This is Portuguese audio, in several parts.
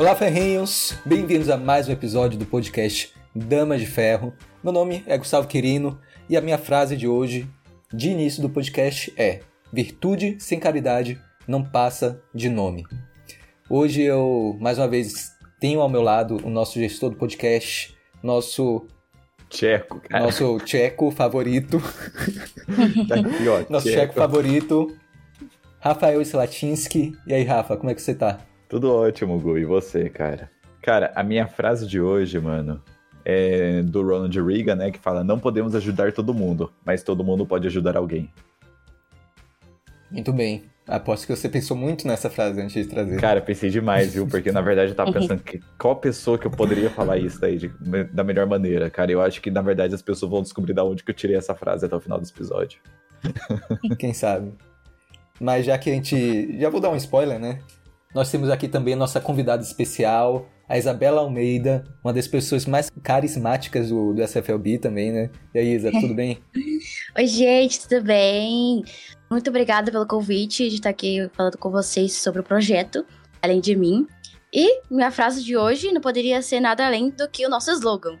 Olá, ferrenhos! Bem-vindos a mais um episódio do podcast Dama de Ferro. Meu nome é Gustavo Quirino e a minha frase de hoje, de início do podcast, é: Virtude sem caridade não passa de nome. Hoje eu, mais uma vez, tenho ao meu lado o nosso gestor do podcast, nosso Tcheco, cara. Nosso tcheco favorito. tá aqui, ó, nosso tcheco. tcheco favorito, Rafael Slatinsky. E aí, Rafa, como é que você tá? Tudo ótimo, Gu. E você, cara? Cara, a minha frase de hoje, mano, é do Ronald Reagan, né? Que fala: Não podemos ajudar todo mundo, mas todo mundo pode ajudar alguém. Muito bem. Aposto que você pensou muito nessa frase antes de trazer. Cara, pensei demais, viu? Porque na verdade eu tava pensando que qual pessoa que eu poderia falar isso daí de, da melhor maneira, cara. Eu acho que na verdade as pessoas vão descobrir da onde que eu tirei essa frase até o final do episódio. Quem sabe? Mas já que a gente. Já vou dar um spoiler, né? Nós temos aqui também a nossa convidada especial, a Isabela Almeida, uma das pessoas mais carismáticas do, do SFLB também, né? E aí, Isa, tudo bem? Oi, gente, tudo bem? Muito obrigada pelo convite de estar aqui falando com vocês sobre o projeto, além de mim. E minha frase de hoje não poderia ser nada além do que o nosso slogan,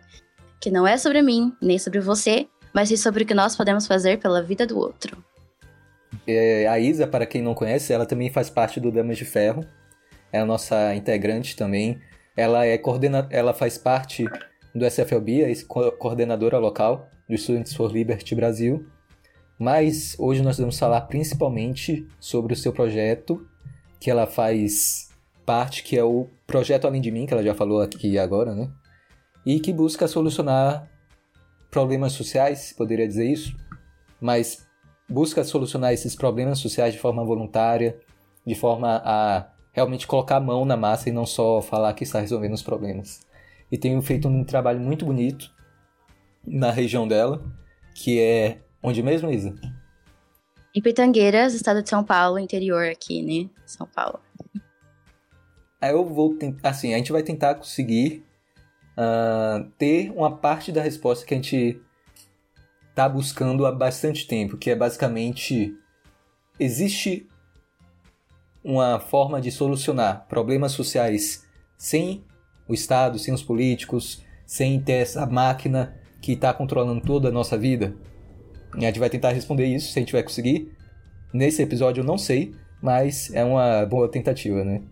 que não é sobre mim, nem sobre você, mas sim sobre o que nós podemos fazer pela vida do outro. É, a Isa, para quem não conhece, ela também faz parte do Damas de Ferro, é a nossa integrante também. Ela é coordena ela faz parte do SFLB, é coordenadora local do Students for Liberty Brasil. Mas hoje nós vamos falar principalmente sobre o seu projeto, que ela faz parte, que é o Projeto Além de Mim, que ela já falou aqui agora, né? E que busca solucionar problemas sociais, poderia dizer isso, mas busca solucionar esses problemas sociais de forma voluntária, de forma a realmente colocar a mão na massa e não só falar que está resolvendo os problemas. E tem feito um trabalho muito bonito na região dela, que é Onde mesmo, Isa? Em Pitangueiras, estado de São Paulo, interior aqui, né? São Paulo. Aí eu vou tentar. Assim, a gente vai tentar conseguir uh, ter uma parte da resposta que a gente tá buscando há bastante tempo, que é basicamente. Existe uma forma de solucionar problemas sociais sem o Estado, sem os políticos, sem ter essa máquina que está controlando toda a nossa vida? A gente vai tentar responder isso, se a gente vai conseguir. Nesse episódio eu não sei, mas é uma boa tentativa, né?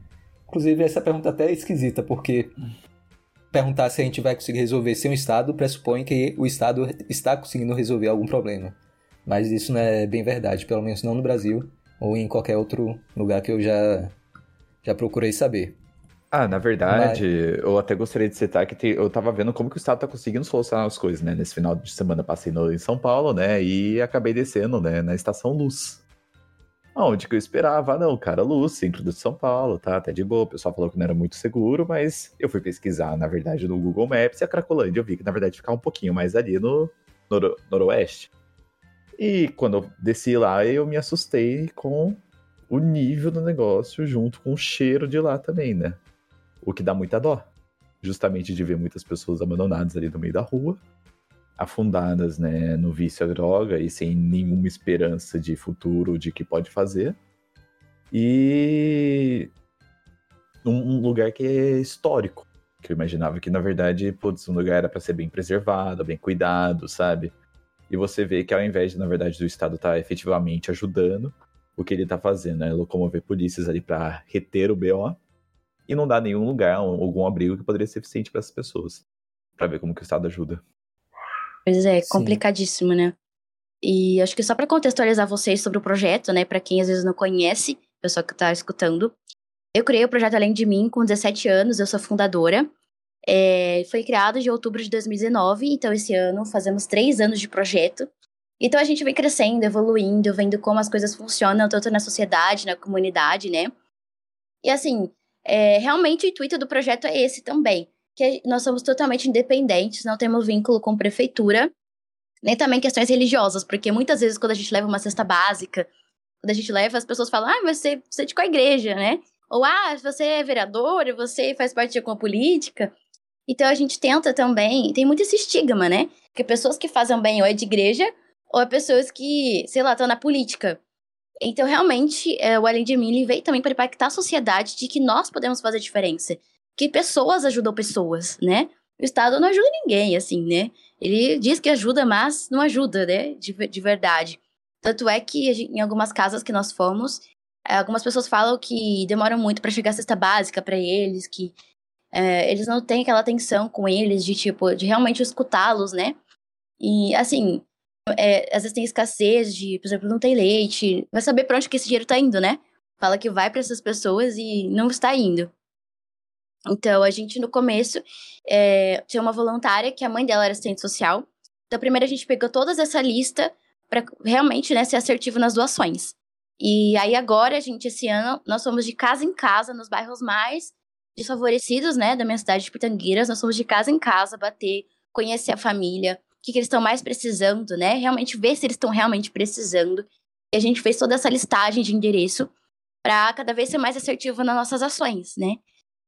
Inclusive, essa pergunta até é esquisita, porque perguntar se a gente vai conseguir resolver sem o Estado pressupõe que o Estado está conseguindo resolver algum problema. Mas isso não é bem verdade, pelo menos não no Brasil ou em qualquer outro lugar que eu já, já procurei saber. Ah, na verdade, Mas... eu até gostaria de citar que tem, eu tava vendo como que o Estado tá conseguindo solucionar as coisas, né? Nesse final de semana passei no, em São Paulo, né? E acabei descendo, né? Na Estação Luz. Onde que eu esperava? Ah, não, cara, Luz, centro de São Paulo, tá? Até de boa. O pessoal falou que não era muito seguro, mas eu fui pesquisar, na verdade, no Google Maps e a Cracolândia eu vi que, na verdade, ficava um pouquinho mais ali no noro noroeste. E quando eu desci lá, eu me assustei com o nível do negócio junto com o cheiro de lá também, né? O que dá muita dó. Justamente de ver muitas pessoas abandonadas ali no meio da rua, afundadas né, no vício à droga e sem nenhuma esperança de futuro de que pode fazer. E um lugar que é histórico, que eu imaginava que na verdade, putz, um lugar era para ser bem preservado, bem cuidado, sabe? E você vê que ao invés de, na verdade, do Estado estar tá efetivamente ajudando, o que ele está fazendo é locomover polícias ali para reter o BO e não dá nenhum lugar, algum abrigo que poderia ser eficiente para essas pessoas. Para ver como que o Estado ajuda. Pois é, Sim. complicadíssimo, né? E acho que só para contextualizar vocês sobre o projeto, né, para quem às vezes não conhece, pessoal que está escutando, eu criei o projeto Além de Mim com 17 anos, eu sou fundadora. É, foi criado de outubro de 2019, então esse ano fazemos três anos de projeto. Então a gente vem crescendo, evoluindo, vendo como as coisas funcionam, tanto na sociedade, na comunidade, né? E assim, é, realmente o intuito do projeto é esse também, que nós somos totalmente independentes, não temos vínculo com prefeitura, nem também questões religiosas, porque muitas vezes quando a gente leva uma cesta básica, quando a gente leva, as pessoas falam, ah, mas você, você é de qual igreja, né? Ou, ah, você é vereador, você faz parte de alguma política. Então a gente tenta também, tem muito esse estigma, né? Que pessoas que fazem bem ou é de igreja, ou é pessoas que, sei lá, estão na política. Então, realmente, é, o Além de Mim veio também para impactar a sociedade de que nós podemos fazer diferença. que pessoas ajudam pessoas, né? O Estado não ajuda ninguém, assim, né? Ele diz que ajuda, mas não ajuda, né? De, de verdade. Tanto é que em algumas casas que nós fomos, eh, algumas pessoas falam que demoram muito para chegar a cesta básica para eles, que é, eles não têm aquela atenção com eles de tipo de realmente escutá-los, né? E assim, é, às vezes tem escassez de, por exemplo, não tem leite, vai saber para onde que esse dinheiro tá indo, né? Fala que vai para essas pessoas e não está indo. Então, a gente no começo é, tinha uma voluntária que a mãe dela era assistente social. Então, primeiro a gente pegou toda essa lista para realmente né, ser assertivo nas doações. E aí agora, a gente, esse ano, nós fomos de casa em casa, nos bairros mais desfavorecidos, né, da minha cidade de Pitangueiras, nós fomos de casa em casa, bater, conhecer a família, o que, que eles estão mais precisando, né, realmente ver se eles estão realmente precisando. E a gente fez toda essa listagem de endereço para cada vez ser mais assertivo nas nossas ações, né.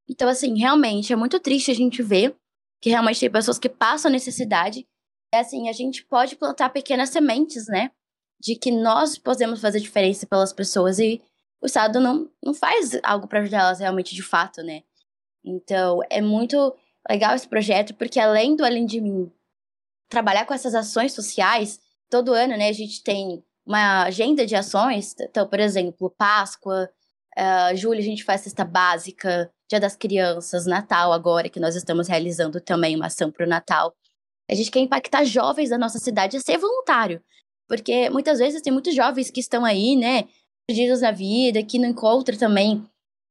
Então, assim, realmente é muito triste a gente ver que realmente tem pessoas que passam necessidade. E, assim, a gente pode plantar pequenas sementes, né? De que nós podemos fazer diferença pelas pessoas e o Estado não, não faz algo para ajudar elas realmente de fato, né? Então, é muito legal esse projeto, porque além do Além de Mim trabalhar com essas ações sociais, todo ano, né, a gente tem uma agenda de ações. Então, por exemplo, Páscoa, uh, julho a gente faz cesta básica, Dia das Crianças, Natal agora, que nós estamos realizando também uma ação para o Natal. A gente quer impactar jovens da nossa cidade a ser voluntário. Porque muitas vezes tem muitos jovens que estão aí, né, perdidos na vida, que não encontram também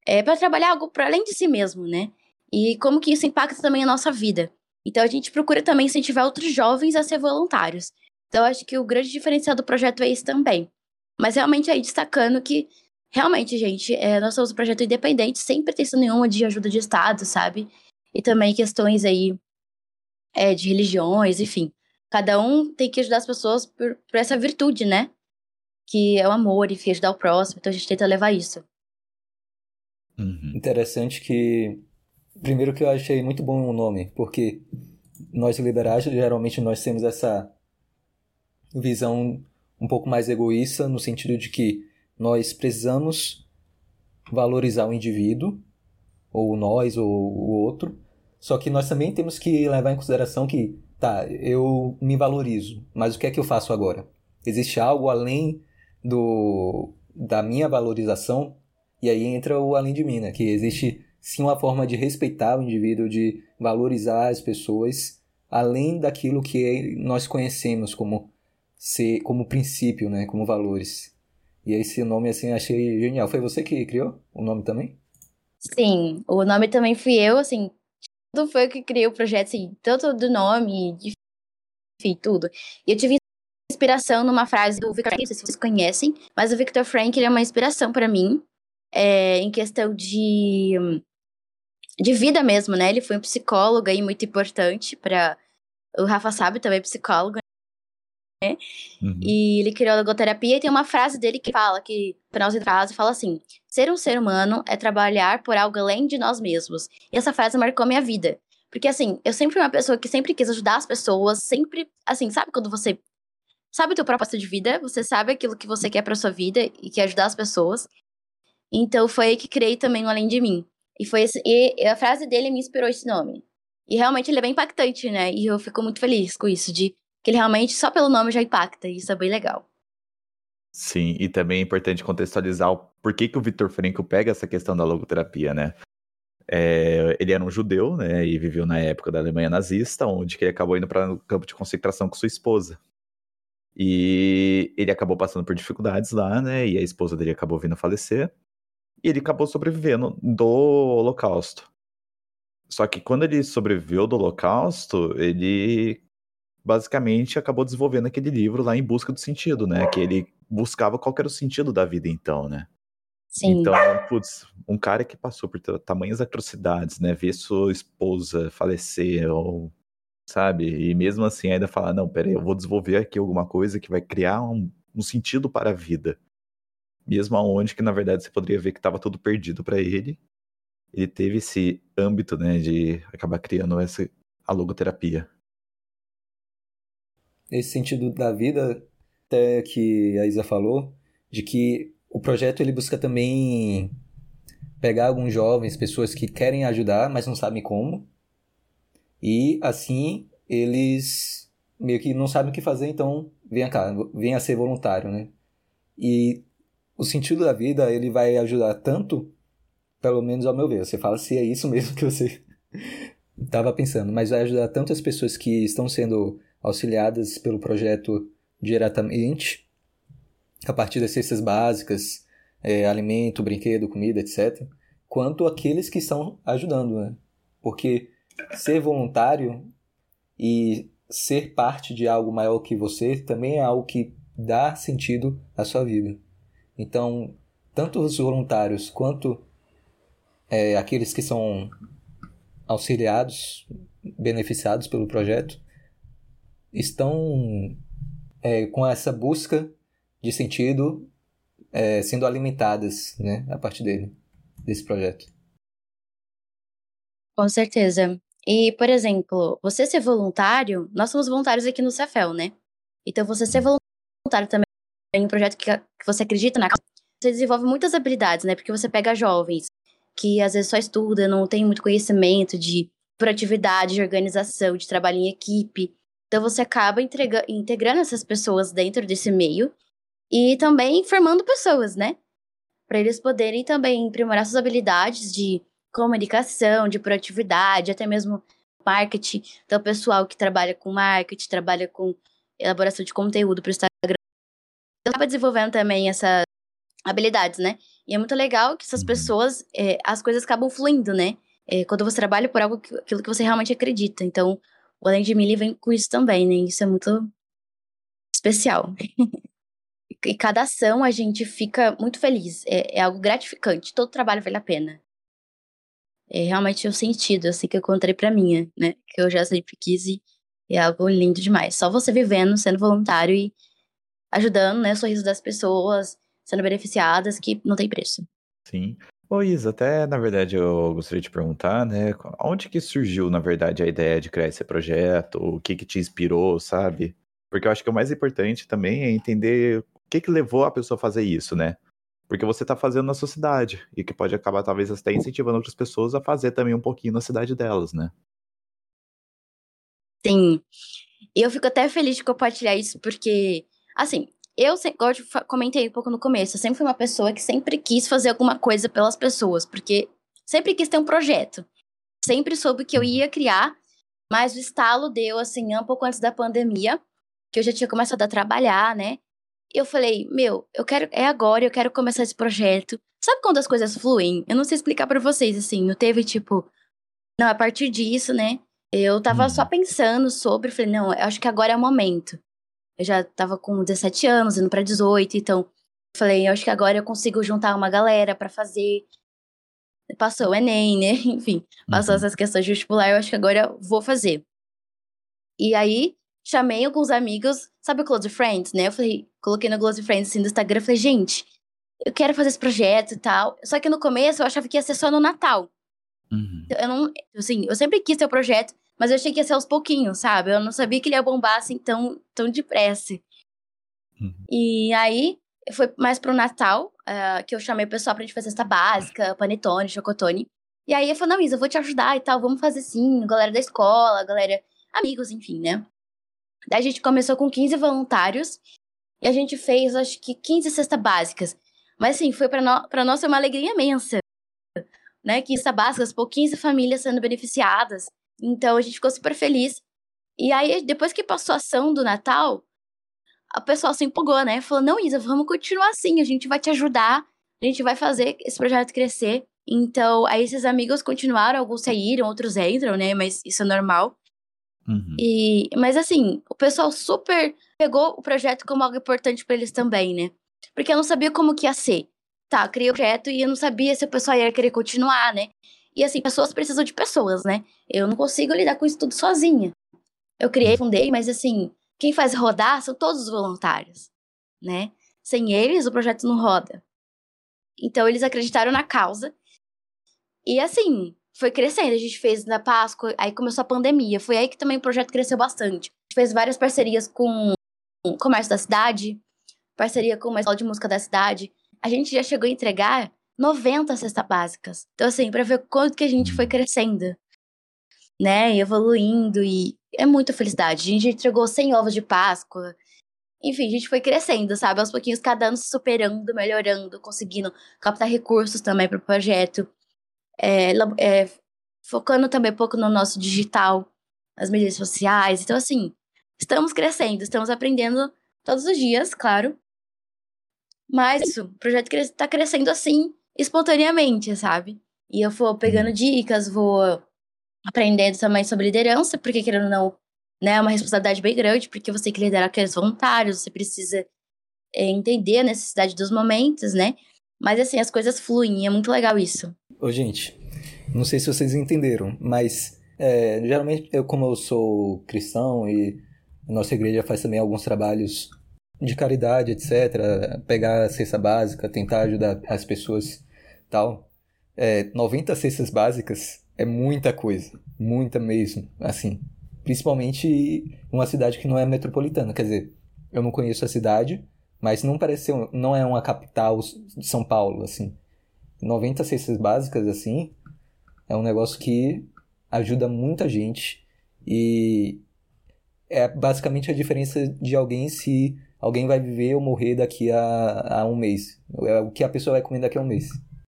é, para trabalhar algo para além de si mesmo, né? E como que isso impacta também a nossa vida. Então a gente procura também incentivar outros jovens a ser voluntários. Então acho que o grande diferencial do projeto é isso também. Mas realmente aí destacando que realmente, gente, é, nós somos um projeto independente, sem pretensão nenhuma de ajuda de Estado, sabe? E também questões aí é, de religiões, enfim. Cada um tem que ajudar as pessoas por, por essa virtude, né? Que é o amor e ajudar o próximo. Então a gente tenta levar isso. Uhum. Interessante que. Primeiro que eu achei muito bom o nome, porque nós liberais, geralmente nós temos essa visão um pouco mais egoísta, no sentido de que nós precisamos valorizar o indivíduo, ou nós, ou o outro, só que nós também temos que levar em consideração que, tá, eu me valorizo, mas o que é que eu faço agora? Existe algo além do da minha valorização? E aí entra o além de mim, né? Que existe sim uma forma de respeitar o indivíduo, de valorizar as pessoas, além daquilo que nós conhecemos como ser, como princípio, né? Como valores. E esse nome, assim, achei genial. Foi você que criou o nome também? Sim, o nome também fui eu, assim, tudo foi eu que criei o projeto, assim, tanto do nome, de, enfim, tudo. E eu tive inspiração numa frase do Victor Frank, não sei se vocês conhecem, mas o Victor Frank, ele é uma inspiração para mim, é, em questão de, de vida mesmo, né? Ele foi um psicólogo aí muito importante para o Rafa sabe também é psicólogo, né? Uhum. E ele criou a logoterapia e tem uma frase dele que fala que, final de frase, fala assim: ser um ser humano é trabalhar por algo além de nós mesmos. E essa frase marcou minha vida. Porque, assim, eu sempre fui uma pessoa que sempre quis ajudar as pessoas, sempre, assim, sabe quando você sabe o teu propósito de vida, você sabe aquilo que você quer pra sua vida e quer ajudar as pessoas. Então foi aí que criei também o Além de Mim. E foi esse, e a frase dele me inspirou esse nome. E realmente ele é bem impactante, né? E eu fico muito feliz com isso, de que ele realmente, só pelo nome, já impacta. E isso é bem legal. Sim, e também é importante contextualizar o porquê que o Victor Frankl pega essa questão da logoterapia, né? É, ele era um judeu, né, e viveu na época da Alemanha nazista, onde ele acabou indo para o campo de concentração com sua esposa. E ele acabou passando por dificuldades lá, né, e a esposa dele acabou vindo a falecer, e ele acabou sobrevivendo do Holocausto. Só que quando ele sobreviveu do Holocausto, ele basicamente acabou desenvolvendo aquele livro lá em busca do sentido, né? Que ele buscava qual era o sentido da vida então, né? Sim. Então, putz, um cara que passou por tamanhas atrocidades, né? Ver sua esposa falecer, ou, sabe? E mesmo assim ainda falar, não, peraí, eu vou desenvolver aqui alguma coisa que vai criar um, um sentido para a vida. Mesmo aonde que, na verdade, você poderia ver que estava tudo perdido para ele. Ele teve esse âmbito, né, de acabar criando essa a logoterapia nesse sentido da vida, até que a Isa falou, de que o projeto ele busca também pegar alguns jovens, pessoas que querem ajudar, mas não sabem como. E assim eles meio que não sabem o que fazer, então venha cá, venha ser voluntário, né? E o sentido da vida, ele vai ajudar tanto, pelo menos ao meu ver. Você fala se é isso mesmo que você estava pensando, mas vai ajudar tanto as pessoas que estão sendo auxiliadas pelo projeto diretamente, a partir das cestas básicas, é, alimento, brinquedo, comida, etc., quanto aqueles que estão ajudando, né? Porque ser voluntário e ser parte de algo maior que você também é algo que dá sentido à sua vida. Então, tanto os voluntários quanto é, aqueles que são auxiliados, beneficiados pelo projeto, estão é, com essa busca de sentido é, sendo alimentadas né, a partir dele, desse projeto. Com certeza. E, por exemplo, você ser voluntário, nós somos voluntários aqui no Cefel, né? Então, você ser voluntário também em um projeto que, que você acredita na causa, você desenvolve muitas habilidades, né? Porque você pega jovens que às vezes só estudam, não tem muito conhecimento de proatividade, de organização, de trabalho em equipe. Então, você acaba entrega, integrando essas pessoas dentro desse meio e também formando pessoas, né? Para eles poderem também aprimorar suas habilidades de comunicação, de proatividade, até mesmo marketing. Então, o pessoal que trabalha com marketing, trabalha com elaboração de conteúdo para o Acaba desenvolvendo também essas habilidades, né? E é muito legal que essas uhum. pessoas, é, as coisas acabam fluindo, né? É, quando você trabalha por algo, aquilo que você realmente acredita. Então, o Além de Millie vem com isso também, né? Isso é muito especial. e cada ação a gente fica muito feliz. É, é, algo gratificante. Todo trabalho vale a pena. É realmente o sentido, assim, que eu encontrei pra minha, né? Que eu já sempre quis e é algo lindo demais. Só você vivendo, sendo voluntário e ajudando, né? O sorriso das pessoas, sendo beneficiadas, que não tem preço. Sim. Ô Isa, até na verdade eu gostaria de perguntar, né? Onde que surgiu, na verdade, a ideia de criar esse projeto? O que que te inspirou, sabe? Porque eu acho que o mais importante também é entender que, que levou a pessoa a fazer isso, né? Porque você está fazendo na sua cidade e que pode acabar talvez até incentivando outras pessoas a fazer também um pouquinho na cidade delas, né? Sim. Eu fico até feliz de compartilhar isso porque, assim, eu igual eu comentei um pouco no começo, eu sempre fui uma pessoa que sempre quis fazer alguma coisa pelas pessoas, porque sempre quis ter um projeto. Sempre soube que eu ia criar, mas o estalo deu assim um pouco antes da pandemia, que eu já tinha começado a trabalhar, né? eu falei, meu, eu quero, é agora, eu quero começar esse projeto. Sabe quando as coisas fluem? Eu não sei explicar para vocês, assim, não teve tipo, não, a partir disso, né? Eu tava hum. só uhum. pensando sobre, falei, não, eu acho que agora é o momento. Eu já tava com 17 anos, indo para 18, então falei, eu acho que agora eu consigo juntar uma galera para fazer. Passou o Enem, né? Enfim, passou uhum. essas questões de vestibular, eu acho que agora eu vou fazer. E aí, chamei alguns amigos, sabe o Close Friends, né? Eu falei, coloquei no Close Friends assim do Instagram, falei, gente, eu quero fazer esse projeto e tal. Só que no começo eu achava que ia ser só no Natal. Uhum. Eu não, assim, eu sempre quis ter o um projeto, mas eu achei que ia ser aos pouquinhos, sabe? Eu não sabia que ele ia bombar assim tão, tão depressa. Uhum. E aí, foi mais pro Natal, uh, que eu chamei o pessoal pra gente fazer essa básica, panetone, chocotone. E aí eu falei, não, Isa, eu vou te ajudar e tal, vamos fazer sim, galera da escola, galera, amigos, enfim, né? Daí a gente começou com 15 voluntários e a gente fez, acho que, 15 cestas básicas. Mas, assim, foi para no, pra nós uma alegria imensa, né? 15 cestas básicas, por 15 famílias sendo beneficiadas. Então, a gente ficou super feliz. E aí, depois que passou a ação do Natal, a pessoa se empolgou, né? Falou, não, Isa, vamos continuar assim, a gente vai te ajudar, a gente vai fazer esse projeto crescer. Então, aí esses amigos continuaram, alguns saíram, outros entram, né? Mas isso é normal. Uhum. E, mas assim, o pessoal super pegou o projeto como algo importante para eles também, né? Porque eu não sabia como que ia ser. Tá, criei o projeto e eu não sabia se o pessoal ia querer continuar, né? E assim, pessoas precisam de pessoas, né? Eu não consigo lidar com isso tudo sozinha. Eu criei, fundei, mas assim, quem faz rodar são todos os voluntários, né? Sem eles, o projeto não roda. Então, eles acreditaram na causa. E assim, foi crescendo. A gente fez na Páscoa, aí começou a pandemia. Foi aí que também o projeto cresceu bastante. A gente fez várias parcerias com o comércio da cidade, parceria com uma escola de música da cidade. A gente já chegou a entregar 90 cestas básicas. Então, assim, para ver quanto que a gente foi crescendo, né? E evoluindo, e é muita felicidade. A gente entregou 100 ovos de Páscoa. Enfim, a gente foi crescendo, sabe? Aos pouquinhos, cada ano se superando, melhorando, conseguindo captar recursos também para o projeto. É, é, focando também um pouco no nosso digital, as mídias sociais. Então, assim, estamos crescendo, estamos aprendendo todos os dias, claro. Mas isso, o projeto está crescendo assim, espontaneamente, sabe? E eu vou pegando uhum. dicas, vou aprendendo também sobre liderança, porque querendo ou não, né, é uma responsabilidade bem grande, porque você tem que liderar aqueles voluntários, você precisa é, entender a necessidade dos momentos, né? Mas assim, as coisas fluem, é muito legal isso. Ô, gente, não sei se vocês entenderam, mas é, geralmente, eu, como eu sou cristão e a nossa igreja faz também alguns trabalhos de caridade, etc., pegar a cesta básica, tentar ajudar as pessoas tal. É, 90 cestas básicas é muita coisa, muita mesmo, assim. Principalmente uma cidade que não é metropolitana, quer dizer, eu não conheço a cidade, mas não parece ser, não é uma capital de São Paulo, assim. 90 cestas básicas, assim, é um negócio que ajuda muita gente e é basicamente a diferença de alguém se alguém vai viver ou morrer daqui a, a um mês. É o que a pessoa vai comer daqui a um mês.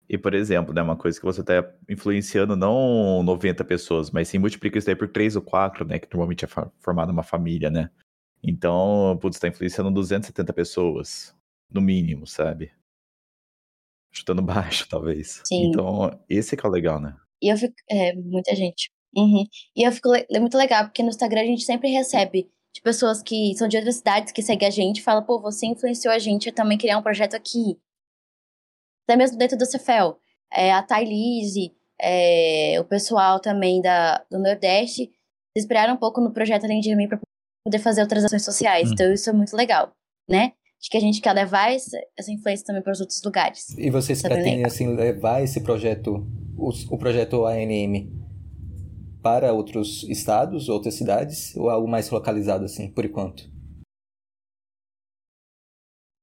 E, por exemplo, né, uma coisa que você está influenciando não 90 pessoas, mas sim multiplica isso daí por 3 ou 4, né, que normalmente é formada uma família, né? Então, putz, está influenciando 270 pessoas, no mínimo, sabe? Chutando baixo, talvez. Sim. Então, esse que é o legal, né? E eu fico. É, muita gente. Uhum. E eu fico é muito legal, porque no Instagram a gente sempre recebe de pessoas que são de outras cidades que seguem a gente e fala, pô, você influenciou a gente a também criar um projeto aqui. Até mesmo dentro do Cefel. É, a Thailise, é, o pessoal também da, do Nordeste, se inspiraram um pouco no projeto Além de Mim para poder fazer outras ações sociais. Hum. Então isso é muito legal, né? Acho que a gente quer levar essa, influência também para os outros lugares. E vocês tá pretendem, assim, levar esse projeto, o, o projeto ANM, para outros estados, outras cidades, ou algo mais localizado, assim, por enquanto?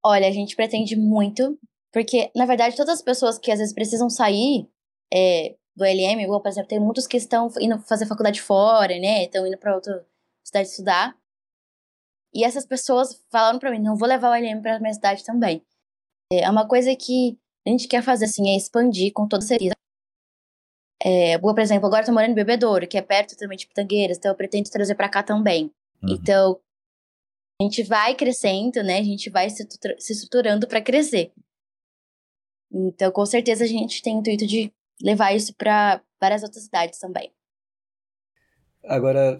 Olha, a gente pretende muito, porque, na verdade, todas as pessoas que às vezes precisam sair é, do LM, por exemplo, tem muitos que estão indo fazer faculdade fora, né? Estão indo para outra cidade estudar. E essas pessoas falaram para mim, não vou levar o LM para minha cidade também. É uma coisa que a gente quer fazer assim é expandir com toda certeza. É, por exemplo, agora eu tô morando em Bebedouro, que é perto também de Pitangueiras, então eu pretendo trazer para cá também. Uhum. Então, a gente vai crescendo, né? A gente vai se, se estruturando para crescer. Então, com certeza a gente tem o intuito de levar isso para várias outras cidades também. Agora,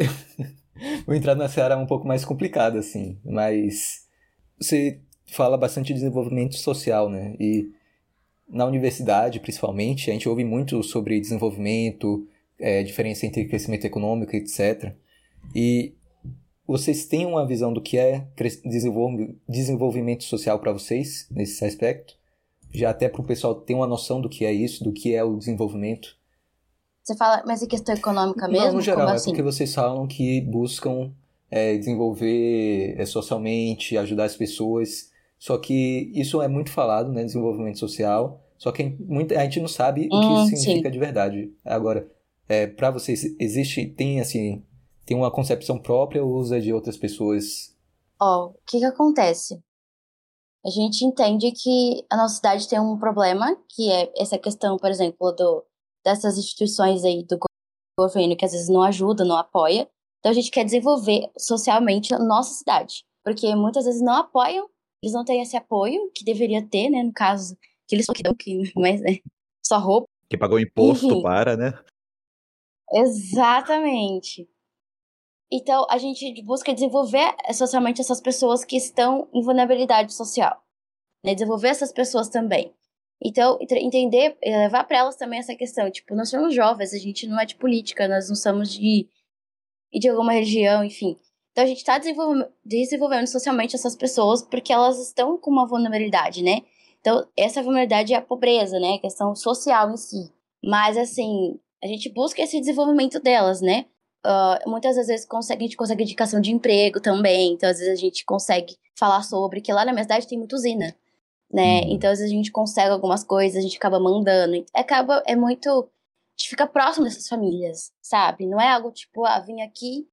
vou entrar na seara um pouco mais complicada, assim, mas você fala bastante de desenvolvimento social, né? E na universidade, principalmente, a gente ouve muito sobre desenvolvimento, é, diferença entre crescimento econômico, etc. E vocês têm uma visão do que é desenvolvimento social para vocês nesse aspecto? Já até para o pessoal ter uma noção do que é isso, do que é o desenvolvimento? Você fala, mas em questão econômica mesmo? Não, no geral, Como é assim? porque vocês falam que buscam é, desenvolver é, socialmente, ajudar as pessoas. Só que isso é muito falado, né? Desenvolvimento social. Só que a gente não sabe hum, o que hum, isso significa sim. de verdade. Agora, é, para vocês, existe, tem assim, tem uma concepção própria ou usa de outras pessoas? Ó, oh, o que que acontece? A gente entende que a nossa cidade tem um problema, que é essa questão, por exemplo, do, dessas instituições aí do governo que às vezes não ajuda, não apoia. Então a gente quer desenvolver socialmente a nossa cidade, porque muitas vezes não apoiam, eles não têm esse apoio que deveria ter, né, no caso, que eles que dão que mas né, só roupa. Que pagou imposto Enfim. para, né? Exatamente. Então, a gente busca desenvolver socialmente essas pessoas que estão em vulnerabilidade social. Né? Desenvolver essas pessoas também. Então, entender, levar para elas também essa questão. Tipo, nós somos jovens, a gente não é de política, nós não somos de, de alguma religião, enfim. Então, a gente está desenvolvendo, socialmente essas pessoas porque elas estão com uma vulnerabilidade, né? Então, essa vulnerabilidade é a pobreza, né? A questão social em si. Mas, assim, a gente busca esse desenvolvimento delas, né? Uh, muitas vezes consegue, a gente consegue indicação de emprego também. Então, às vezes, a gente consegue falar sobre que lá na minha cidade tem muita usina. né? Uhum. Então, às vezes a gente consegue algumas coisas, a gente acaba mandando. Acaba, é muito. A gente fica próximo dessas famílias, sabe? Não é algo tipo, ah, vim aqui,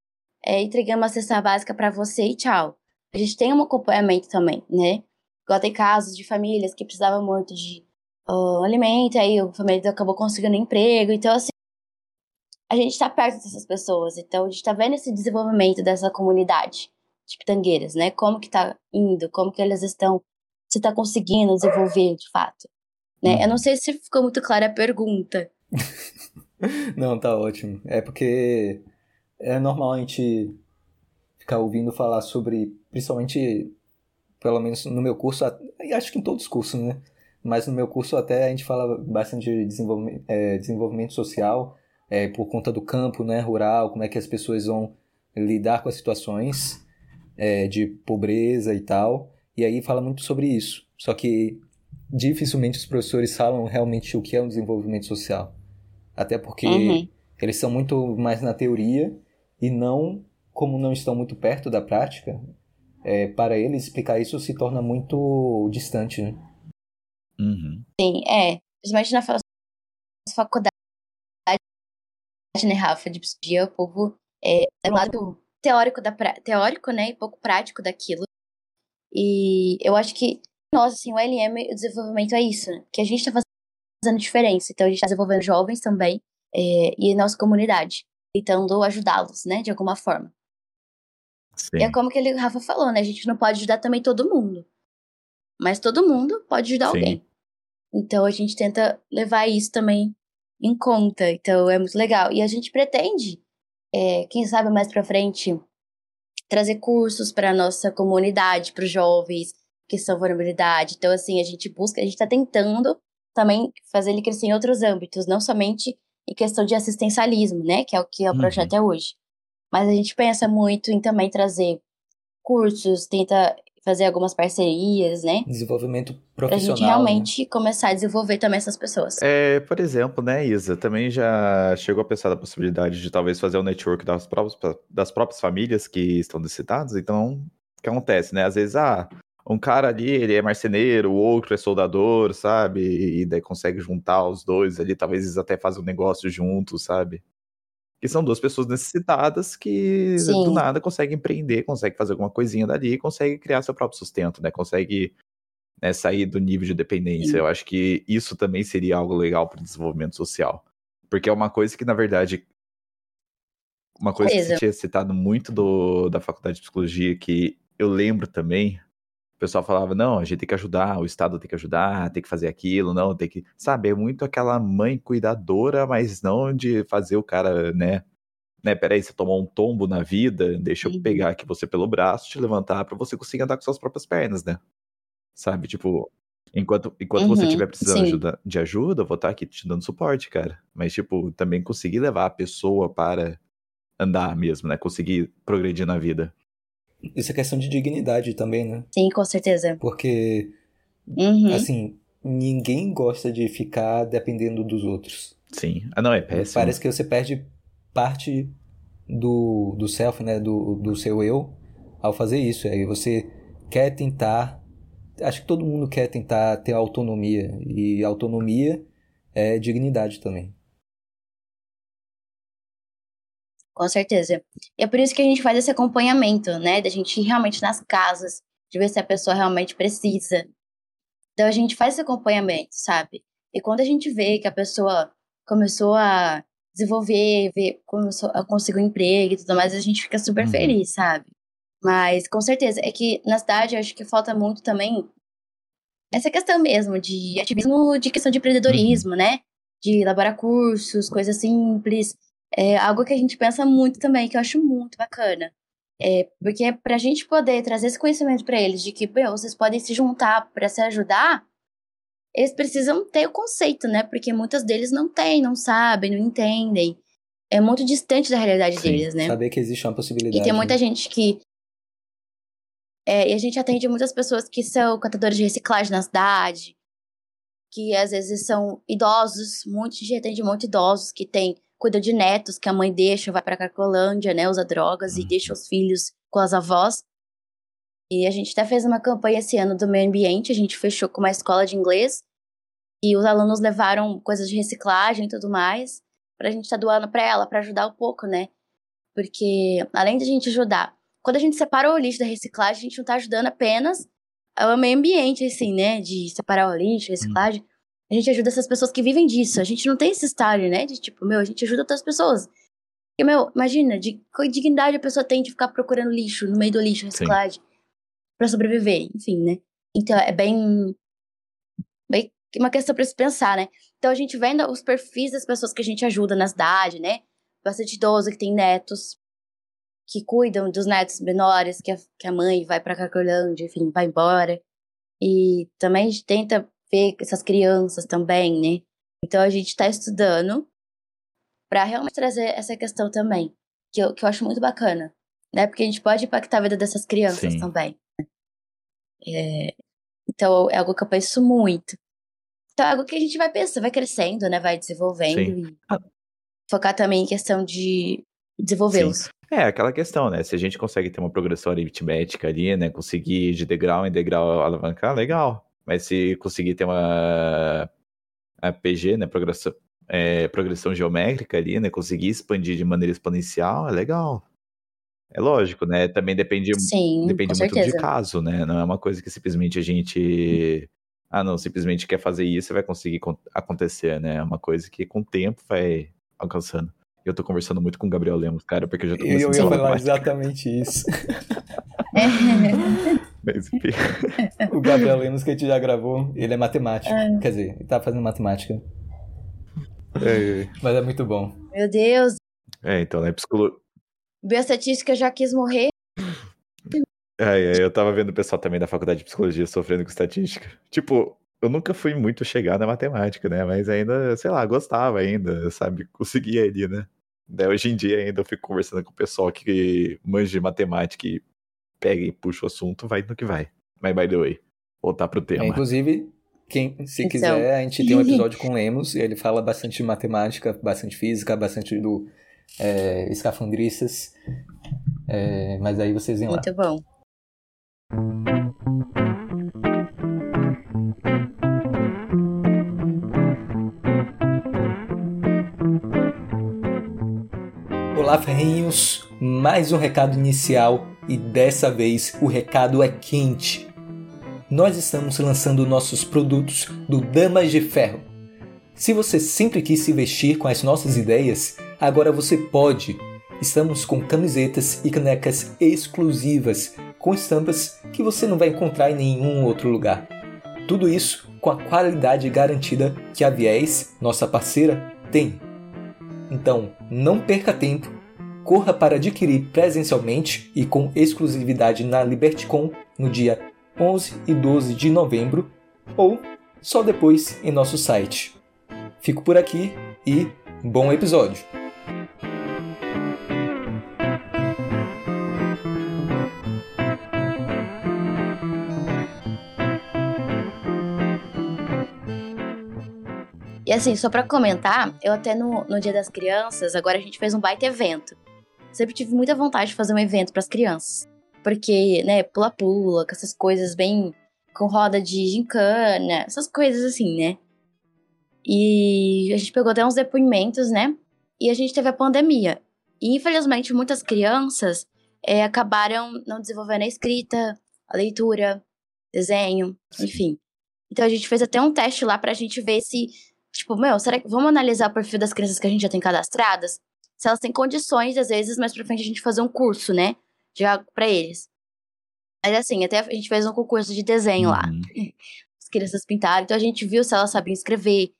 é, entregando uma cesta básica para você e tchau. A gente tem um acompanhamento também, né? Igual tem casos de famílias que precisavam muito de uh, alimento, aí a família acabou conseguindo emprego. Então, assim, a gente está perto dessas pessoas. Então, a gente está vendo esse desenvolvimento dessa comunidade de pitangueiras, né? Como que tá indo, como que elas estão, se tá conseguindo desenvolver de fato. Né? Eu não sei se ficou muito clara a pergunta. não, tá ótimo. É porque é normal a gente ficar ouvindo falar sobre, principalmente, pelo menos no meu curso, e acho que em todos os cursos, né? Mas no meu curso até a gente fala bastante de desenvolvimento, é, desenvolvimento social, é, por conta do campo, né, rural, como é que as pessoas vão lidar com as situações é, de pobreza e tal. E aí fala muito sobre isso. Só que dificilmente os professores falam realmente o que é um desenvolvimento social. Até porque uhum. eles são muito mais na teoria e não, como não estão muito perto da prática, é, para eles explicar isso se torna muito distante, né? Uhum. Sim, é. Principalmente na faculdade, né, Rafa, de psicologia, o povo é, é um lado teórico, da pra... teórico, né, e pouco prático daquilo. E eu acho que, nossa, assim, o LM, o desenvolvimento é isso, né? que a gente tá fazendo diferença. Então, a gente tá desenvolvendo jovens também é, e a nossa comunidade, tentando ajudá-los, né, de alguma forma. Sim. E é como que ele, Rafa falou, né, a gente não pode ajudar também todo mundo. Mas todo mundo pode ajudar Sim. alguém. Então, a gente tenta levar isso também em conta. Então, é muito legal. E a gente pretende é, quem sabe mais para frente, trazer cursos para nossa comunidade, para os jovens que são vulnerabilidade. Então, assim, a gente busca, a gente está tentando também fazer ele crescer em outros âmbitos, não somente em questão de assistencialismo, né, que é o que é o projeto uhum. é hoje. Mas a gente pensa muito em também trazer cursos, tenta fazer algumas parcerias, né? Desenvolvimento profissional. Pra gente realmente né? começar a desenvolver também essas pessoas. É, por exemplo, né, Isa, também já chegou a pensar na possibilidade de talvez fazer um network das próprias, das próprias famílias que estão necessitadas. Então, o que acontece, né? Às vezes, ah, um cara ali, ele é marceneiro, o outro é soldador, sabe? E daí consegue juntar os dois ali, talvez eles até fazem um negócio juntos, sabe? Que são duas pessoas necessitadas que Sim. do nada conseguem empreender, conseguem fazer alguma coisinha dali e conseguem criar seu próprio sustento, né? Consegue né, sair do nível de dependência. Sim. Eu acho que isso também seria algo legal para o desenvolvimento social. Porque é uma coisa que, na verdade, uma coisa que você tinha citado muito do, da faculdade de psicologia, que eu lembro também, o pessoal falava, não, a gente tem que ajudar, o Estado tem que ajudar, tem que fazer aquilo, não, tem que. Sabe, é muito aquela mãe cuidadora, mas não de fazer o cara, né? Né, peraí, você tomou um tombo na vida, deixa eu uhum. pegar aqui você pelo braço, te levantar para você conseguir andar com suas próprias pernas, né? Sabe, tipo, enquanto, enquanto uhum, você estiver precisando ajuda, de ajuda, eu vou estar tá aqui te dando suporte, cara. Mas, tipo, também conseguir levar a pessoa para andar mesmo, né? Conseguir progredir na vida. Isso é questão de dignidade também, né? Sim, com certeza. Porque, uhum. assim, ninguém gosta de ficar dependendo dos outros. Sim. Ah, não, é péssimo. Parece que você perde parte do, do self, né? Do, do seu eu ao fazer isso. Aí você quer tentar. Acho que todo mundo quer tentar ter autonomia. E autonomia é dignidade também. Com certeza. E é por isso que a gente faz esse acompanhamento, né? Da gente ir realmente nas casas, de ver se a pessoa realmente precisa. Então a gente faz esse acompanhamento, sabe? E quando a gente vê que a pessoa começou a desenvolver, ver, começou a conseguir um emprego e tudo mais, a gente fica super uhum. feliz, sabe? Mas com certeza, é que na cidade eu acho que falta muito também essa questão mesmo de ativismo, de questão de empreendedorismo, uhum. né? De elaborar cursos, coisas simples, é algo que a gente pensa muito também, que eu acho muito bacana. É, porque para a gente poder trazer esse conhecimento para eles de que meu, vocês podem se juntar para se ajudar, eles precisam ter o conceito, né? Porque muitos deles não têm, não sabem, não entendem. É muito distante da realidade Sim, deles, né? Saber que existe uma possibilidade. E tem muita né? gente que. É, e a gente atende muitas pessoas que são catadores de reciclagem na cidade, que às vezes são idosos, muitos gente atende muito idosos que têm cuida de netos que a mãe deixa, vai para Cracolândia, né, usa drogas e uhum. deixa os filhos com as avós. E a gente até fez uma campanha esse ano do meio ambiente, a gente fechou com uma escola de inglês e os alunos levaram coisas de reciclagem e tudo mais pra gente estar tá doando pra ela, para ajudar um pouco, né? Porque além de a gente ajudar, quando a gente separa o lixo da reciclagem, a gente não tá ajudando apenas o meio ambiente, assim, né? De separar o lixo, reciclagem. Hum. A gente ajuda essas pessoas que vivem disso. A gente não tem esse estágio, né? De tipo, meu, a gente ajuda outras pessoas. Porque, meu, imagina, de qual dignidade a pessoa tem de ficar procurando lixo no meio do lixo, reciclagem, para sobreviver, enfim, né? Então é bem. bem uma questão para se pensar, né? Então a gente vendo os perfis das pessoas que a gente ajuda na cidade, né? Bastante idoso que tem netos, que cuidam dos netos menores, que a, que a mãe vai para Cacolândia, enfim, vai embora. E também a gente tenta ver essas crianças também, né? Então a gente está estudando para realmente trazer essa questão também, que eu, que eu acho muito bacana, né? Porque a gente pode impactar a vida dessas crianças Sim. também. Né? É, então é algo que eu penso muito. Então é algo que a gente vai pensando, vai crescendo, né? Vai desenvolvendo Sim. e focar também em questão de desenvolvê-los. É, aquela questão, né? Se a gente consegue ter uma progressão aritmética ali, né? Conseguir de degrau em degrau alavancar, legal. Mas se conseguir ter uma a PG, né? Progressão, é, progressão geométrica ali, né? Conseguir expandir de maneira exponencial, é legal. É lógico, né? Também depende, Sim, depende muito certeza. de caso, né? Não é uma coisa que simplesmente a gente. Ah, não, simplesmente quer fazer isso e vai conseguir acontecer, né? É uma coisa que com o tempo vai alcançando. Eu tô conversando muito com o Gabriel Lemos, cara, porque eu já tô Eu ia falar exatamente isso. Mas, o Gabriel Lemos que a gente já gravou, ele é matemático. É. Quer dizer, ele tá fazendo matemática. É, é. Mas é muito bom. Meu Deus. É, então, né? Psicologia. Bioestatística já quis morrer. É, é, eu tava vendo o pessoal também da faculdade de psicologia sofrendo com estatística. Tipo, eu nunca fui muito chegado na matemática, né? Mas ainda, sei lá, gostava ainda, sabe? Conseguia ali, né? Daí, hoje em dia ainda eu fico conversando com o pessoal que manja de matemática e pega e puxa o assunto, vai no que vai. Mas by the way, voltar pro tema. É, inclusive, quem, se então... quiser, a gente tem um episódio com o Lemos, e ele fala bastante de matemática, bastante física, bastante do é, escafandristas. É, mas aí vocês vêm lá. Muito bom. Olá, ferrinhos! Mais um recado inicial e dessa vez o recado é quente. Nós estamos lançando nossos produtos do Damas de Ferro. Se você sempre quis se vestir com as nossas ideias, agora você pode. Estamos com camisetas e canecas exclusivas com estampas que você não vai encontrar em nenhum outro lugar. Tudo isso com a qualidade garantida que a Viés, nossa parceira, tem. Então, não perca tempo corra para adquirir presencialmente e com exclusividade na LibertyCon no dia 11 e 12 de novembro ou só depois em nosso site. Fico por aqui e bom episódio! E assim, só para comentar, eu até no, no Dia das Crianças, agora a gente fez um baita evento sempre tive muita vontade de fazer um evento para as crianças. Porque, né, pula-pula, com essas coisas bem. com roda de gincana, essas coisas assim, né? E a gente pegou até uns depoimentos, né? E a gente teve a pandemia. E infelizmente muitas crianças é, acabaram não desenvolvendo a escrita, a leitura, desenho, enfim. Então a gente fez até um teste lá pra gente ver se, tipo, meu, será que vamos analisar o perfil das crianças que a gente já tem cadastradas? Se elas têm condições, às vezes, mais pra frente a gente fazer um curso, né? Já para eles. Mas assim, até a gente fez um concurso de desenho uhum. lá. As crianças pintaram, então a gente viu se elas sabiam escrever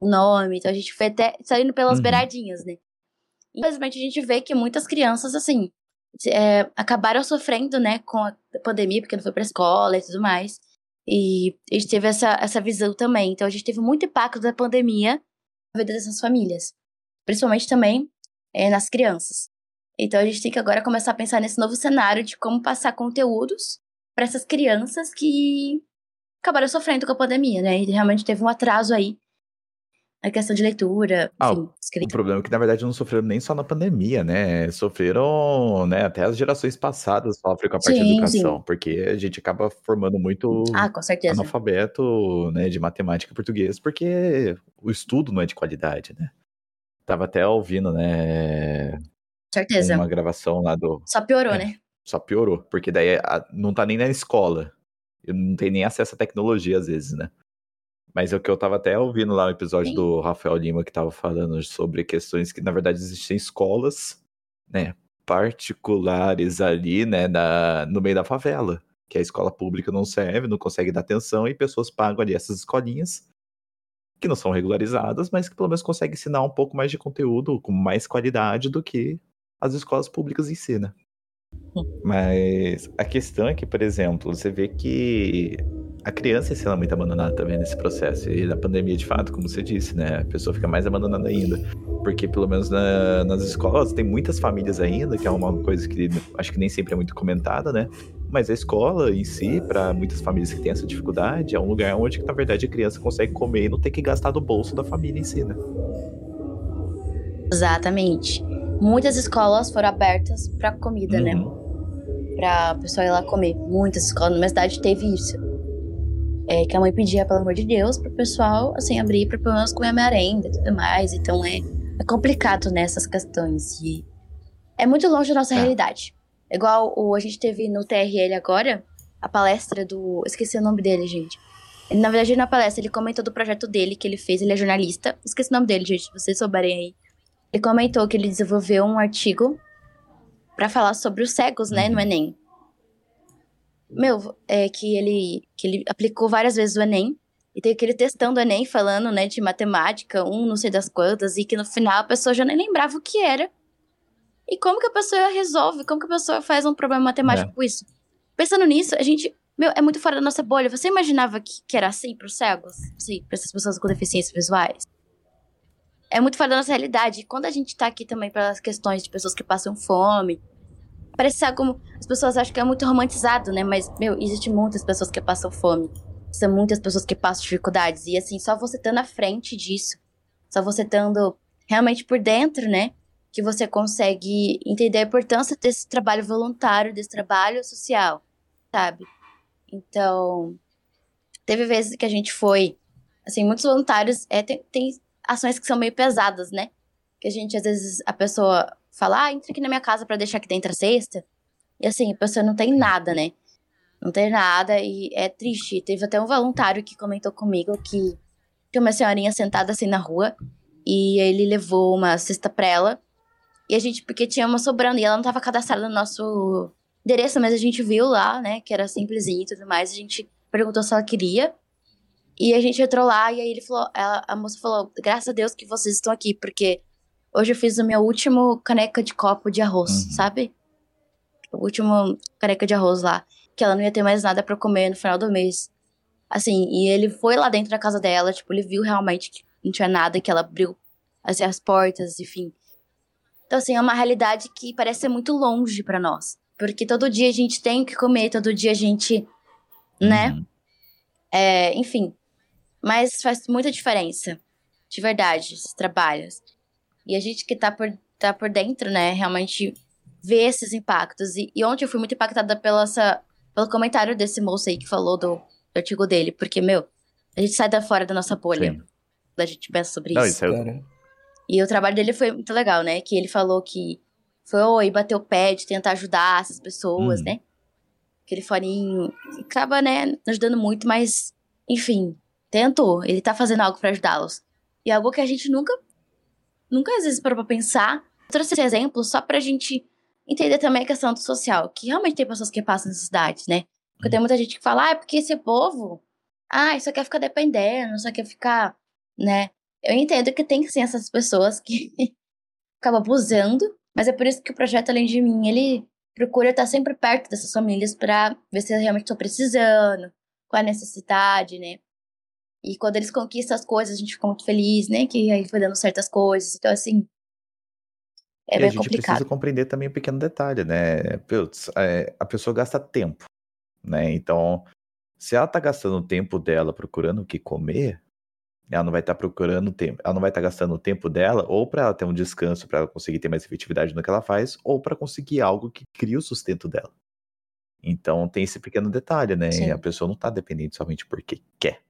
o nome, então a gente foi até saindo pelas uhum. beiradinhas, né? Infelizmente a gente vê que muitas crianças, assim, é, acabaram sofrendo, né, com a pandemia, porque não foi pra escola e tudo mais. E a gente teve essa, essa visão também. Então a gente teve muito impacto da pandemia na vida dessas famílias. Principalmente também é, nas crianças. Então a gente tem que agora começar a pensar nesse novo cenário de como passar conteúdos para essas crianças que acabaram sofrendo com a pandemia, né? E realmente teve um atraso aí a questão de leitura, ah, enfim, escrita. O problema é que, na verdade, não sofreram nem só na pandemia, né? Sofreram, né, até as gerações passadas sofrem com a parte sim, da educação, sim. porque a gente acaba formando muito ah, analfabeto, né, de matemática e português, porque o estudo não é de qualidade, né? Tava até ouvindo, né? Certeza. Uma gravação lá do. Só piorou, é, né? Só piorou, porque daí não tá nem na escola. Não tem nem acesso à tecnologia, às vezes, né? Mas é o que eu tava até ouvindo lá no episódio Sim. do Rafael Lima, que tava falando sobre questões que, na verdade, existem escolas, né, particulares ali, né, na, no meio da favela. Que a escola pública não serve, não consegue dar atenção, e pessoas pagam ali essas escolinhas, que não são regularizadas, mas que pelo menos conseguem ensinar um pouco mais de conteúdo, com mais qualidade do que as escolas públicas ensinam. Mas a questão é que, por exemplo, você vê que a criança é sendo muito abandonada também nesse processo. E na pandemia, de fato, como você disse, né? A pessoa fica mais abandonada ainda. Porque, pelo menos na, nas escolas, tem muitas famílias ainda, que é uma coisa que acho que nem sempre é muito comentada, né? Mas a escola em si, para muitas famílias que têm essa dificuldade, é um lugar onde, na verdade, a criança consegue comer e não ter que gastar do bolso da família em si, né? Exatamente. Muitas escolas foram abertas para comida, né? uhum. né? Pra pessoa ir lá comer. Muitas escolas. Na minha cidade teve isso é, que a mãe pedia, pelo amor de Deus, pro pessoal, assim, abrir pra pelo menos comer a merenda e tudo mais. Então é, é complicado nessas questões. E é muito longe da nossa é. realidade. Igual o, a gente teve no TRL agora, a palestra do. Esqueci o nome dele, gente. Ele, na verdade, na palestra, ele comentou do projeto dele que ele fez, ele é jornalista. Esqueci o nome dele, gente, se vocês souberem aí. Ele comentou que ele desenvolveu um artigo para falar sobre os cegos, né, no uhum. Enem meu, é que ele, que ele aplicou várias vezes o Enem. E tem aquele testando o Enem falando, né, de matemática, um não sei das quantas, e que no final a pessoa já nem lembrava o que era. E como que a pessoa resolve? Como que a pessoa faz um problema matemático é. com isso? Pensando nisso, a gente, meu, é muito fora da nossa bolha. Você imaginava que, que era assim para os cegos? Sim, para essas pessoas com deficiências visuais? É muito fora da nossa realidade. E quando a gente tá aqui também para as questões de pessoas que passam fome, Parece como. As pessoas acham que é muito romantizado, né? Mas, meu, existem muitas pessoas que passam fome. São muitas pessoas que passam dificuldades. E, assim, só você estando à frente disso, só você estando realmente por dentro, né? Que você consegue entender a importância desse trabalho voluntário, desse trabalho social, sabe? Então, teve vezes que a gente foi. Assim, muitos voluntários é, tem, tem ações que são meio pesadas, né? Que a gente, às vezes, a pessoa fala, ah, entra aqui na minha casa para deixar aqui dentro a cesta. E assim, a pessoa não tem nada, né? Não tem nada e é triste. Teve até um voluntário que comentou comigo que tinha uma senhorinha sentada assim na rua e ele levou uma cesta pra ela. E a gente, porque tinha uma sobrando e ela não tava cadastrada no nosso endereço, mas a gente viu lá, né, que era simplesinho e tudo mais. A gente perguntou se ela queria. E a gente entrou lá e aí ele falou, ela, a moça falou, graças a Deus que vocês estão aqui, porque Hoje eu fiz o meu último caneca de copo de arroz, uhum. sabe? O último caneca de arroz lá. Que ela não ia ter mais nada para comer no final do mês. Assim, e ele foi lá dentro da casa dela, tipo, ele viu realmente que não tinha nada, que ela abriu assim, as portas, enfim. Então, assim, é uma realidade que parece ser muito longe para nós. Porque todo dia a gente tem que comer, todo dia a gente, né? Uhum. É, enfim. Mas faz muita diferença. De verdade, esses trabalhos. E a gente que tá por, tá por dentro, né, realmente vê esses impactos. E, e ontem eu fui muito impactada pela essa, pelo comentário desse moço aí que falou do, do artigo dele, porque, meu, a gente sai da fora da nossa bolha. Sim. A gente pensa sobre Não, isso. isso é... E o trabalho dele foi muito legal, né? Que ele falou que foi bater o pé de tentar ajudar essas pessoas, hum. né? Aquele forinho. Acaba, né, ajudando muito, mas, enfim, tentou. Ele tá fazendo algo para ajudá-los. E é algo que a gente nunca nunca às vezes parou pra pensar. Eu trouxe esse exemplo só pra gente entender também a questão do social, que realmente tem pessoas que passam necessidades, né? Porque tem muita gente que fala, ah, é porque esse povo, ah, só quer ficar dependendo, só quer ficar, né? Eu entendo que tem sim essas pessoas que acabam abusando, mas é por isso que o projeto Além de Mim, ele procura estar sempre perto dessas famílias para ver se realmente estão precisando, qual é a necessidade, né? E quando eles conquistam as coisas, a gente fica muito feliz, né? Que aí foi dando certas coisas. Então, assim. É e bem a gente complicado. precisa compreender também um pequeno detalhe, né? Putz, é, a pessoa gasta tempo, né? Então, se ela tá gastando o tempo dela procurando o que comer, Ela não vai estar tá procurando tempo, ela não vai estar tá gastando o tempo dela ou para ela ter um descanso, para ela conseguir ter mais efetividade no que ela faz, ou para conseguir algo que crie o sustento dela. Então tem esse pequeno detalhe, né? Sim. A pessoa não está dependente somente porque quer.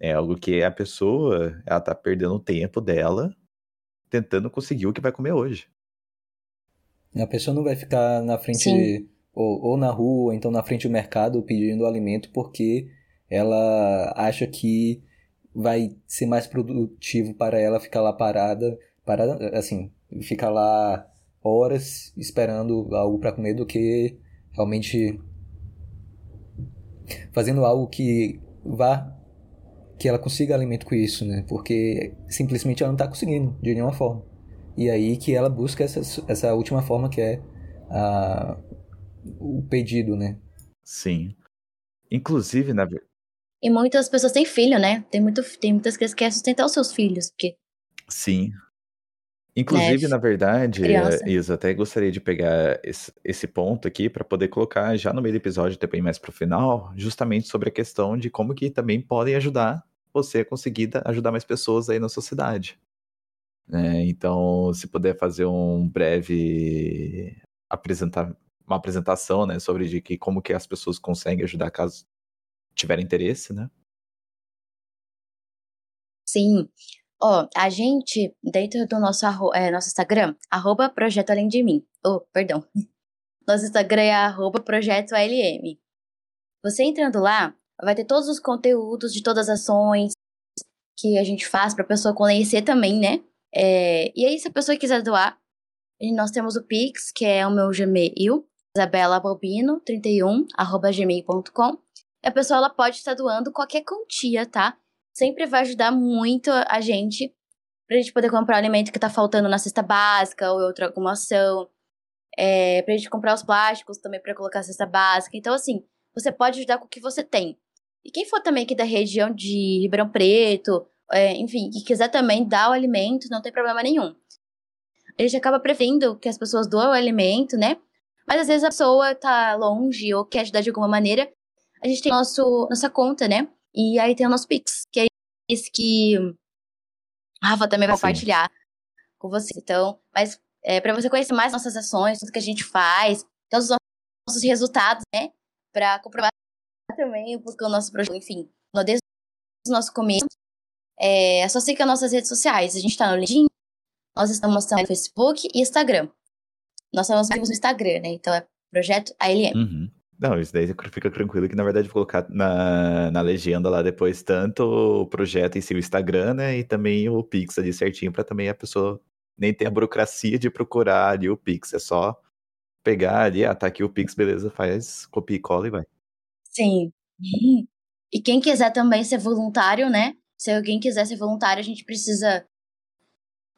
É algo que a pessoa, ela tá perdendo o tempo dela tentando conseguir o que vai comer hoje. A pessoa não vai ficar na frente ou, ou, na rua, ou então na frente do mercado pedindo alimento porque ela acha que vai ser mais produtivo para ela ficar lá parada, parada assim, ficar lá horas esperando algo para comer do que realmente fazendo algo que vá que ela consiga alimento com isso, né? Porque simplesmente ela não está conseguindo de nenhuma forma. E aí que ela busca essa, essa última forma que é a, o pedido, né? Sim. Inclusive, na E muitas pessoas têm filho, né? Tem, muito, tem muitas crianças que querem sustentar os seus filhos. Porque... Sim. Inclusive, né? na verdade, criança. Isa, até gostaria de pegar esse, esse ponto aqui para poder colocar já no meio do episódio, também mais pro final, justamente sobre a questão de como que também podem ajudar você a conseguir ajudar mais pessoas aí na sociedade. É, então, se puder fazer um breve apresentar uma apresentação, né, sobre de que como que as pessoas conseguem ajudar caso tiver interesse, né? Sim. Ó, a gente, dentro do nosso, é, nosso Instagram, arroba Projeto Além de Mim. Oh, perdão. Nosso Instagram é arroba Projeto ALM. Você entrando lá, vai ter todos os conteúdos de todas as ações que a gente faz para pessoa conhecer também, né? É, e aí, se a pessoa quiser doar, nós temos o Pix, que é o meu Gmail, isabelabobino31, arroba gmail.com. A pessoa ela pode estar doando qualquer quantia, tá? Sempre vai ajudar muito a gente pra gente poder comprar o alimento que tá faltando na cesta básica ou outra alguma ação. É, pra gente comprar os plásticos também para colocar na cesta básica. Então, assim, você pode ajudar com o que você tem. E quem for também aqui da região de Ribeirão Preto, é, enfim, que quiser também dar o alimento, não tem problema nenhum. A gente acaba prevendo que as pessoas doam o alimento, né? Mas às vezes a pessoa tá longe ou quer ajudar de alguma maneira. A gente tem nosso, nossa conta, né? E aí tem o nosso Pix, que é esse que a Rafa também vai Sim. compartilhar com você. Então, mas é, para você conhecer mais nossas ações, tudo que a gente faz, todos os nossos resultados, né? Para comprovar também porque o nosso projeto, enfim, desde o nosso começo, é só siga nossas redes sociais. A gente está no LinkedIn, nós estamos no Facebook e Instagram. Nós estamos no Instagram, né? Então é Projeto ALM. Uhum. Não, isso daí fica tranquilo que na verdade vou colocar na, na legenda lá depois tanto o projeto em si, o Instagram, né? E também o Pix ali certinho para também a pessoa nem ter a burocracia de procurar ali o Pix. É só pegar ali, ah, tá aqui o Pix, beleza, faz, copia e cola e vai. Sim. E quem quiser também ser voluntário, né? Se alguém quiser ser voluntário, a gente precisa.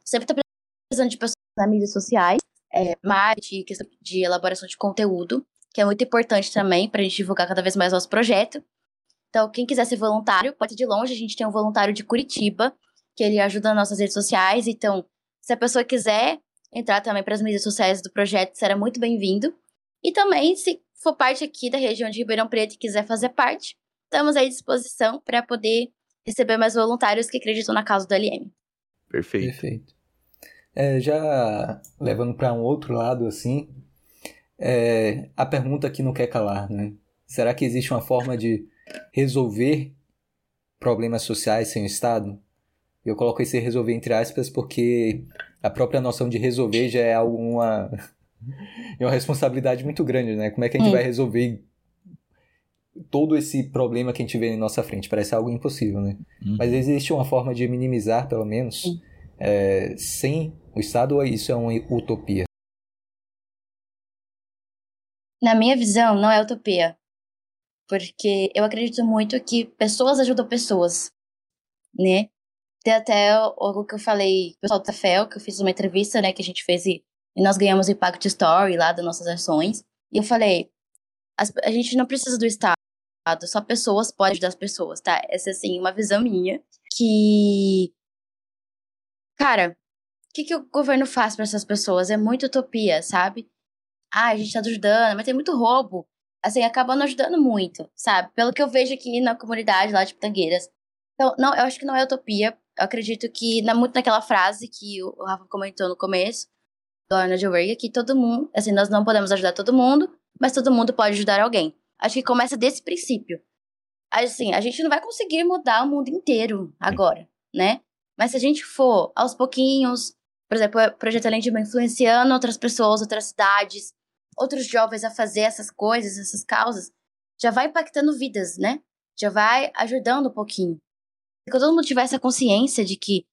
Sempre tá precisando de pessoas nas mídias sociais, é, marketing, questão de elaboração de conteúdo, que é muito importante também para a gente divulgar cada vez mais nosso projeto. Então, quem quiser ser voluntário, pode ir de longe. A gente tem um voluntário de Curitiba, que ele ajuda nas nossas redes sociais. Então, se a pessoa quiser entrar também para as mídias sociais do projeto, será muito bem-vindo. E também, se for parte aqui da região de Ribeirão Preto e quiser fazer parte, estamos à disposição para poder receber mais voluntários que acreditam na causa do LM. Perfeito. Perfeito. É, já levando para um outro lado, assim, é, a pergunta que não quer calar, né? Será que existe uma forma de resolver problemas sociais sem o Estado? Eu coloco esse resolver entre aspas porque a própria noção de resolver já é alguma é uma responsabilidade muito grande, né? Como é que a gente hum. vai resolver todo esse problema que a gente vê em nossa frente? Parece algo impossível, né? Hum. Mas existe uma forma de minimizar, pelo menos, hum. é, sem o Estado ou isso é uma utopia? Na minha visão, não é utopia. Porque eu acredito muito que pessoas ajudam pessoas, né? Tem até algo que eu falei, o pessoal da FEL, que eu fiz uma entrevista, né, que a gente fez e e nós ganhamos o Impact Story lá das nossas ações. E eu falei, a gente não precisa do Estado, só pessoas podem ajudar as pessoas, tá? Essa é, assim, uma visão minha que... Cara, o que, que o governo faz para essas pessoas? É muito utopia, sabe? Ah, a gente tá ajudando, mas tem muito roubo. Assim, acabando ajudando muito, sabe? Pelo que eu vejo aqui na comunidade lá de Pitangueiras. Então, não, eu acho que não é utopia. Eu acredito que, na, muito naquela frase que o Rafa comentou no começo, do Arnold Reagan, que todo mundo, assim, nós não podemos ajudar todo mundo, mas todo mundo pode ajudar alguém. Acho que começa desse princípio. Assim, a gente não vai conseguir mudar o mundo inteiro agora, né? Mas se a gente for aos pouquinhos, por exemplo, o Projeto Além de influenciando outras pessoas, outras cidades, outros jovens a fazer essas coisas, essas causas, já vai impactando vidas, né? Já vai ajudando um pouquinho. Se todo mundo tiver essa consciência de que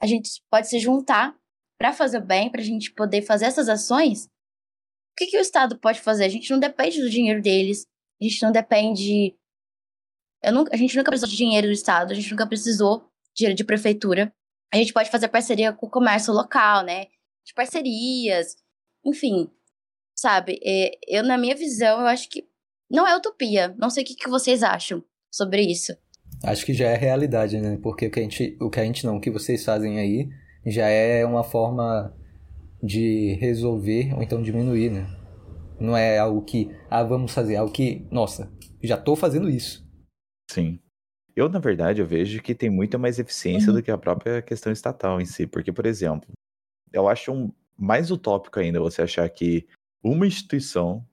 a gente pode se juntar para fazer o bem, para a gente poder fazer essas ações, o que, que o Estado pode fazer? A gente não depende do dinheiro deles, a gente não depende. Nunca, a gente nunca precisou de dinheiro do Estado, a gente nunca precisou de dinheiro de prefeitura. A gente pode fazer parceria com o comércio local, né? De parcerias, enfim, sabe? É, eu, na minha visão, eu acho que não é utopia. Não sei o que, que vocês acham sobre isso. Acho que já é realidade, né? Porque o que a gente, o que a gente não, o que vocês fazem aí já é uma forma de resolver ou então diminuir, né? Não é algo que, ah, vamos fazer, é algo que, nossa, já estou fazendo isso. Sim. Eu, na verdade, eu vejo que tem muita mais eficiência uhum. do que a própria questão estatal em si. Porque, por exemplo, eu acho um, mais utópico ainda você achar que uma instituição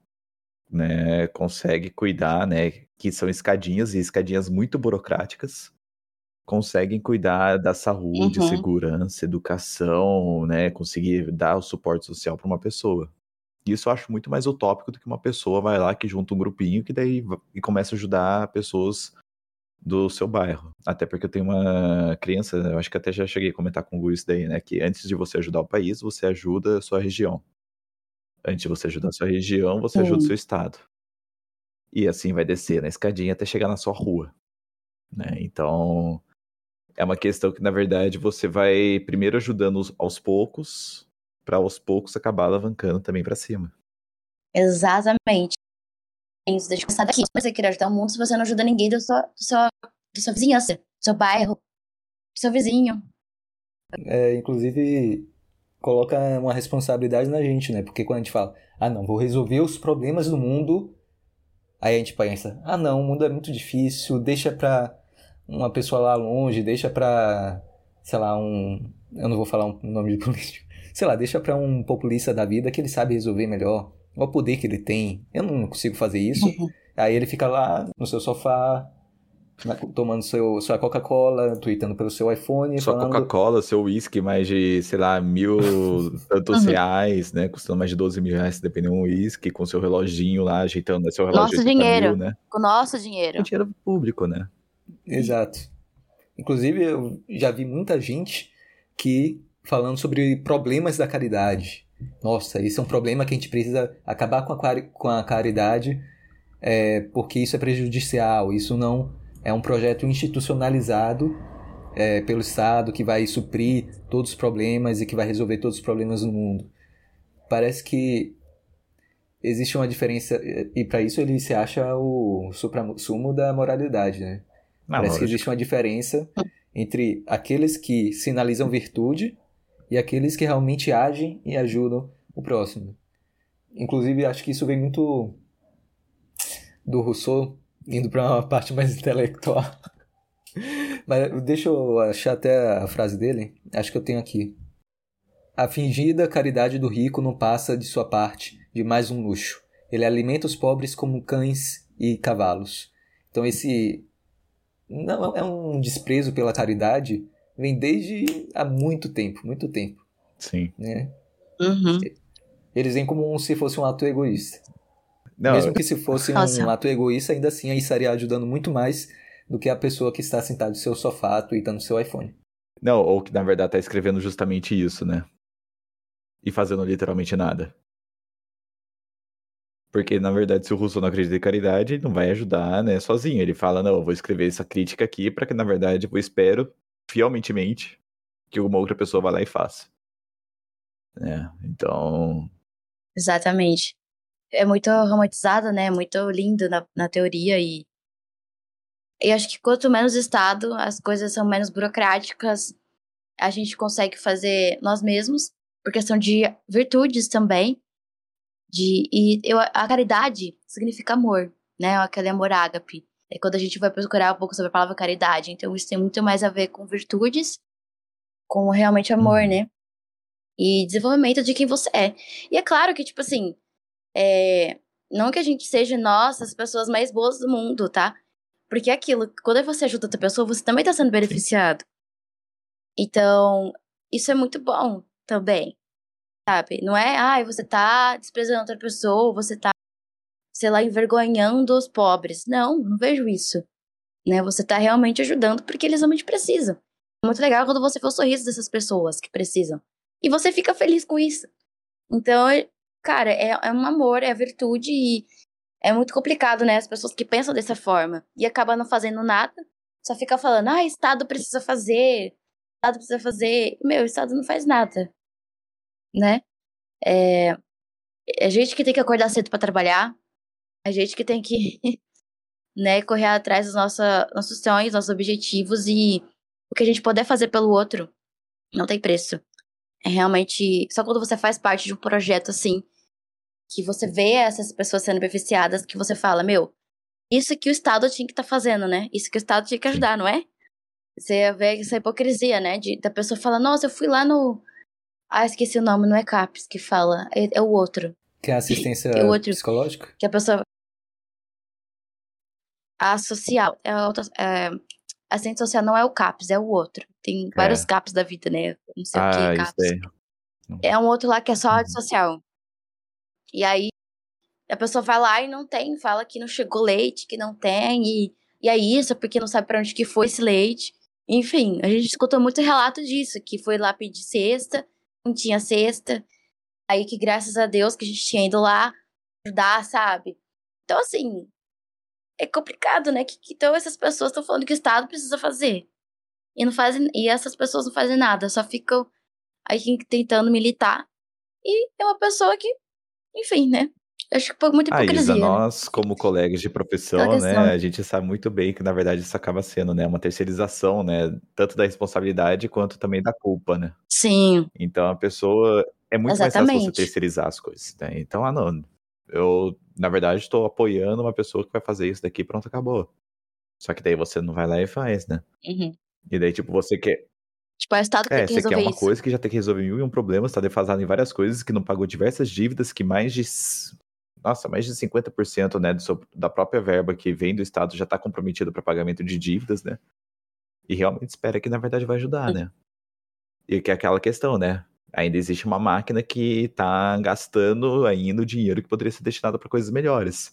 né, consegue cuidar, né, que são escadinhas e escadinhas muito burocráticas, conseguem cuidar da saúde, uhum. segurança, educação, né, conseguir dar o suporte social para uma pessoa. Isso eu acho muito mais utópico do que uma pessoa vai lá que junta um grupinho que daí e começa a ajudar pessoas do seu bairro. Até porque eu tenho uma criança, eu acho que até já cheguei a comentar com o Lu isso daí, né, que antes de você ajudar o país, você ajuda a sua região. Antes de você ajudar a sua região, você Sim. ajuda o seu estado. E assim vai descer na escadinha até chegar na sua rua. Né? Então, é uma questão que, na verdade, você vai primeiro ajudando aos poucos, para aos poucos acabar alavancando também para cima. Exatamente. Isso, deixa eu pensar daqui. Você quer ajudar o mundo se você não ajuda ninguém da sua, da sua, da sua vizinhança, do seu bairro, do seu vizinho. É, inclusive, coloca uma responsabilidade na gente, né? Porque quando a gente fala, ah, não, vou resolver os problemas do mundo, aí a gente pensa, ah, não, o mundo é muito difícil, deixa pra uma pessoa lá longe, deixa pra, sei lá, um. Eu não vou falar um nome de político. Sei lá, deixa pra um populista da vida que ele sabe resolver melhor. Olha o poder que ele tem. Eu não consigo fazer isso. Uhum. Aí ele fica lá no seu sofá, tomando seu, sua Coca-Cola, tweetando pelo seu iPhone. Sua falando... Coca-Cola, seu whisky, mais de, sei lá, mil tantos uhum. reais, né? Custando mais de 12 mil reais, dependendo do whisky, com seu reloginho lá, ajeitando né? seu relógio. Nosso dinheiro, mil, né? Com nosso dinheiro. Com dinheiro público, né? Exato. Inclusive, eu já vi muita gente que falando sobre problemas da caridade. Nossa, isso é um problema que a gente precisa acabar com a, com a caridade, é, porque isso é prejudicial, isso não é um projeto institucionalizado é, pelo Estado que vai suprir todos os problemas e que vai resolver todos os problemas do mundo. Parece que existe uma diferença, e para isso ele se acha o sumo da moralidade, né? Não, Parece lógico. que existe uma diferença entre aqueles que sinalizam virtude e aqueles que realmente agem e ajudam o próximo. Inclusive, acho que isso vem muito do Rousseau, indo para uma parte mais intelectual. Mas deixa eu achar até a frase dele. Acho que eu tenho aqui. A fingida caridade do rico não passa de sua parte de mais um luxo. Ele alimenta os pobres como cães e cavalos. Então esse não é um desprezo pela caridade vem desde há muito tempo, muito tempo. Sim. Né? Uhum. Eles vêm como se fosse um ato egoísta. Não, Mesmo que se fosse Nossa. um ato egoísta, ainda assim aí estaria ajudando muito mais do que a pessoa que está sentada no seu sofá tweetando no seu iPhone. Não, ou que na verdade está escrevendo justamente isso, né? E fazendo literalmente nada. Porque, na verdade, se o Russo não acredita em caridade, ele não vai ajudar, né, sozinho. Ele fala, não, eu vou escrever essa crítica aqui para que, na verdade, eu espero, fielmente, que uma outra pessoa vá lá e faça. É, então... Exatamente é muito romantizado, né? Muito lindo na, na teoria e e acho que quanto menos Estado, as coisas são menos burocráticas, a gente consegue fazer nós mesmos, por questão de virtudes também. De, e eu, a caridade significa amor, né? Aquele amor ágape. É quando a gente vai procurar um pouco sobre a palavra caridade. Então, isso tem muito mais a ver com virtudes, com realmente amor, uhum. né? E desenvolvimento de quem você é. E é claro que, tipo assim, é... não que a gente seja, nossa, as pessoas mais boas do mundo, tá? Porque é aquilo, quando você ajuda outra pessoa, você também tá sendo beneficiado. Então, isso é muito bom também. Sabe? Não é, ai, ah, você tá desprezando outra pessoa, você tá, sei lá, envergonhando os pobres. Não, não vejo isso. Né? Você tá realmente ajudando porque eles realmente precisam. É muito legal quando você vê o sorriso dessas pessoas que precisam. E você fica feliz com isso. Então, cara, é, é um amor, é virtude e é muito complicado, né? As pessoas que pensam dessa forma e acabam não fazendo nada, só fica falando, ah, Estado precisa fazer, Estado precisa fazer. Meu, o Estado não faz nada, né? É, é gente que tem que acordar cedo para trabalhar, a gente que tem que, né, correr atrás dos nossa, nossos sonhos, nossos objetivos e o que a gente puder fazer pelo outro não tem preço. É realmente só quando você faz parte de um projeto assim que você vê essas pessoas sendo beneficiadas que você fala, meu, isso que o Estado tinha que estar tá fazendo, né? Isso que o Estado tinha que ajudar, não é? Você vê essa hipocrisia, né? De, da pessoa fala, nossa, eu fui lá no. Ah, esqueci o nome, não é CAPES que fala, é, é o outro. Que é assistência é outro, psicológica? Que a pessoa. A social. É, outra, é, assistente social não é o CAPES, é o outro. Tem é. vários CAPES da vida, né? Não sei ah, o que é CAPES. É um outro lá que é só de uhum. social. E aí a pessoa vai lá e não tem, fala que não chegou leite, que não tem, e, e é isso, porque não sabe para onde que foi esse leite. Enfim, a gente escutou muito relato disso, que foi lá pedir cesta, não tinha cesta, aí que graças a Deus que a gente tinha ido lá ajudar, sabe? Então, assim, é complicado, né? Que, que então essas pessoas estão falando que o Estado precisa fazer. E não fazem, e essas pessoas não fazem nada, só ficam aí tentando militar. E é uma pessoa que, enfim, né? Acho que muita hipocrisia. Ah, Isa, nós, como colegas de profissão, né, a gente sabe muito bem que, na verdade, isso acaba sendo, né, uma terceirização, né, tanto da responsabilidade quanto também da culpa, né? Sim. Então, a pessoa, é muito Exatamente. mais fácil você terceirizar as coisas, né? Então, ah, não, eu, na verdade, estou apoiando uma pessoa que vai fazer isso daqui pronto, acabou. Só que daí você não vai lá e faz, né? Uhum. E daí, tipo, você quer... Tipo, é o Estado que é, tem que resolver você quer uma isso. coisa que já tem que resolver mil e um problemas, está defasado em várias coisas, que não pagou diversas dívidas, que mais de nossa, mais de 50% né, do, da própria verba que vem do Estado já está comprometido para pagamento de dívidas, né? E realmente espera que, na verdade, vai ajudar, né? E que é aquela questão, né? Ainda existe uma máquina que está gastando ainda o dinheiro que poderia ser destinado para coisas melhores.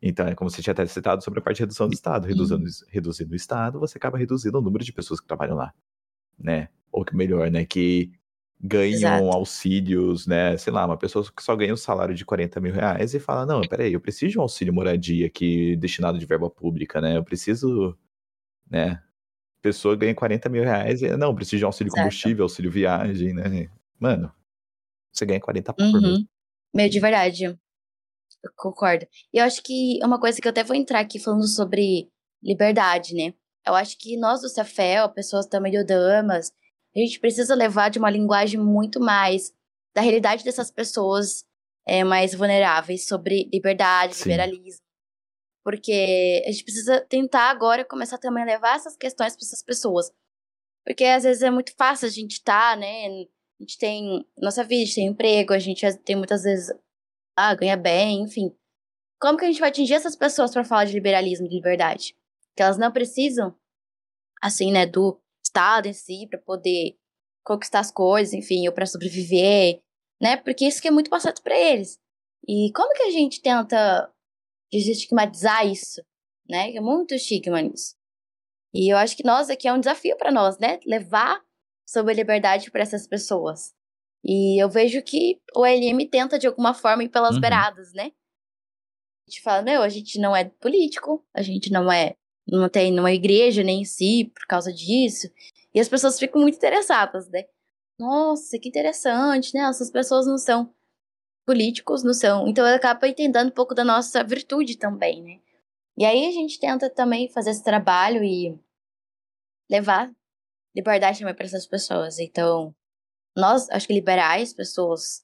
Então, é como você tinha até citado sobre a parte de redução do Estado. Reduzindo, reduzindo o Estado, você acaba reduzindo o número de pessoas que trabalham lá, né? Ou que melhor, né? Que ganham Exato. auxílios, né? Sei lá, uma pessoa que só ganha um salário de 40 mil reais e fala: Não, peraí, eu preciso de um auxílio moradia aqui destinado de verba pública, né? Eu preciso, né? Pessoa ganha 40 mil reais e não, preciso de um auxílio Exato. combustível, auxílio viagem, né? Mano, você ganha 40 por uhum. Meio de verdade. Eu concordo. E eu acho que é uma coisa que eu até vou entrar aqui falando sobre liberdade, né? Eu acho que nós do Cefel, pessoas também do Damas, a gente precisa levar de uma linguagem muito mais da realidade dessas pessoas é, mais vulneráveis sobre liberdade, Sim. liberalismo. Porque a gente precisa tentar agora começar também a levar essas questões para essas pessoas. Porque às vezes é muito fácil a gente estar, tá, né? A gente tem nossa vida, a gente tem emprego, a gente tem muitas vezes. Ah, ganha bem, enfim. Como que a gente vai atingir essas pessoas para falar de liberalismo, de liberdade? Que elas não precisam, assim, né, do Estado em si para poder conquistar as coisas, enfim, ou para sobreviver, né? Porque isso que é muito passado para eles. E como que a gente tenta desestigmatizar isso, né? É muito estigma nisso. E eu acho que nós aqui é um desafio para nós, né? Levar sobre a liberdade para essas pessoas. E eu vejo que o LM tenta de alguma forma ir pelas uhum. beiradas, né? A gente fala, meu, a gente não é político, a gente não é não tem numa igreja nem em si por causa disso. E as pessoas ficam muito interessadas, né? Nossa, que interessante, né? Essas pessoas não são políticos, não são. Então acaba entendendo um pouco da nossa virtude também, né? E aí a gente tenta também fazer esse trabalho e levar liberdade também para essas pessoas. Então, nós, acho que liberais, pessoas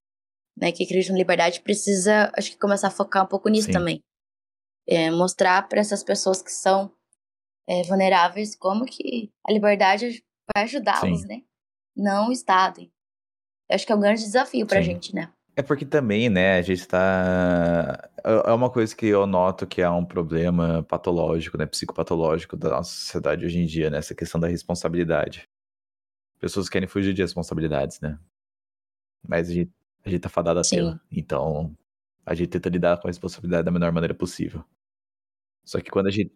né, que acreditam em liberdade, precisa, acho que começar a focar um pouco nisso Sim. também. é, mostrar para essas pessoas que são é, vulneráveis como que a liberdade vai ajudá-los, né? Não o Estado. Eu acho que é um grande desafio para a gente, né? É porque também, né, a gente está. É, é uma coisa que eu noto que é um problema patológico, né, psicopatológico da nossa sociedade hoje em dia, né, essa questão da responsabilidade. Pessoas querem fugir de responsabilidades, né? Mas a gente, a gente tá fadado a tê-la. Então, a gente tenta lidar com a responsabilidade da menor maneira possível. Só que quando a gente.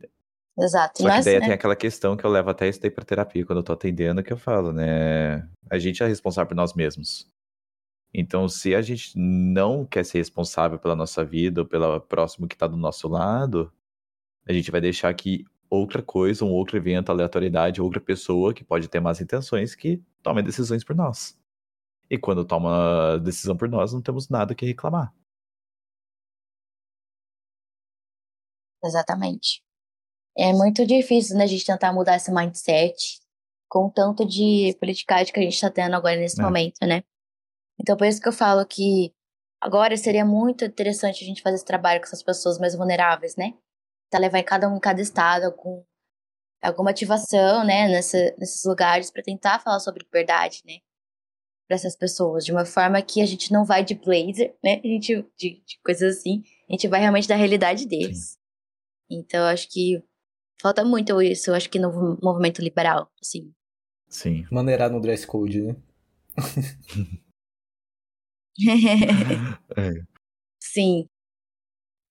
Exato. Só que daí né? tem aquela questão que eu levo até isso daí pra terapia, quando eu tô atendendo, que eu falo, né? A gente é responsável por nós mesmos. Então, se a gente não quer ser responsável pela nossa vida ou pelo próximo que está do nosso lado, a gente vai deixar que outra coisa, um outro evento, aleatoriedade, outra pessoa que pode ter más intenções que tome decisões por nós. E quando toma decisão por nós, não temos nada que reclamar. Exatamente. É muito difícil né, a gente tentar mudar esse mindset com o tanto de politicagem que a gente está tendo agora nesse é. momento, né? Então, por isso que eu falo que agora seria muito interessante a gente fazer esse trabalho com essas pessoas mais vulneráveis, né? Tá levar em cada um, em cada estado, algum, alguma ativação, né, nessa, nesses lugares para tentar falar sobre liberdade, né? Para essas pessoas, de uma forma que a gente não vai de blazer, né? A gente, de, de coisas assim, a gente vai realmente da realidade deles. Sim. Então, acho que falta muito isso, eu acho que no movimento liberal, assim. Sim. Maneirar no dress code, né? é. Sim.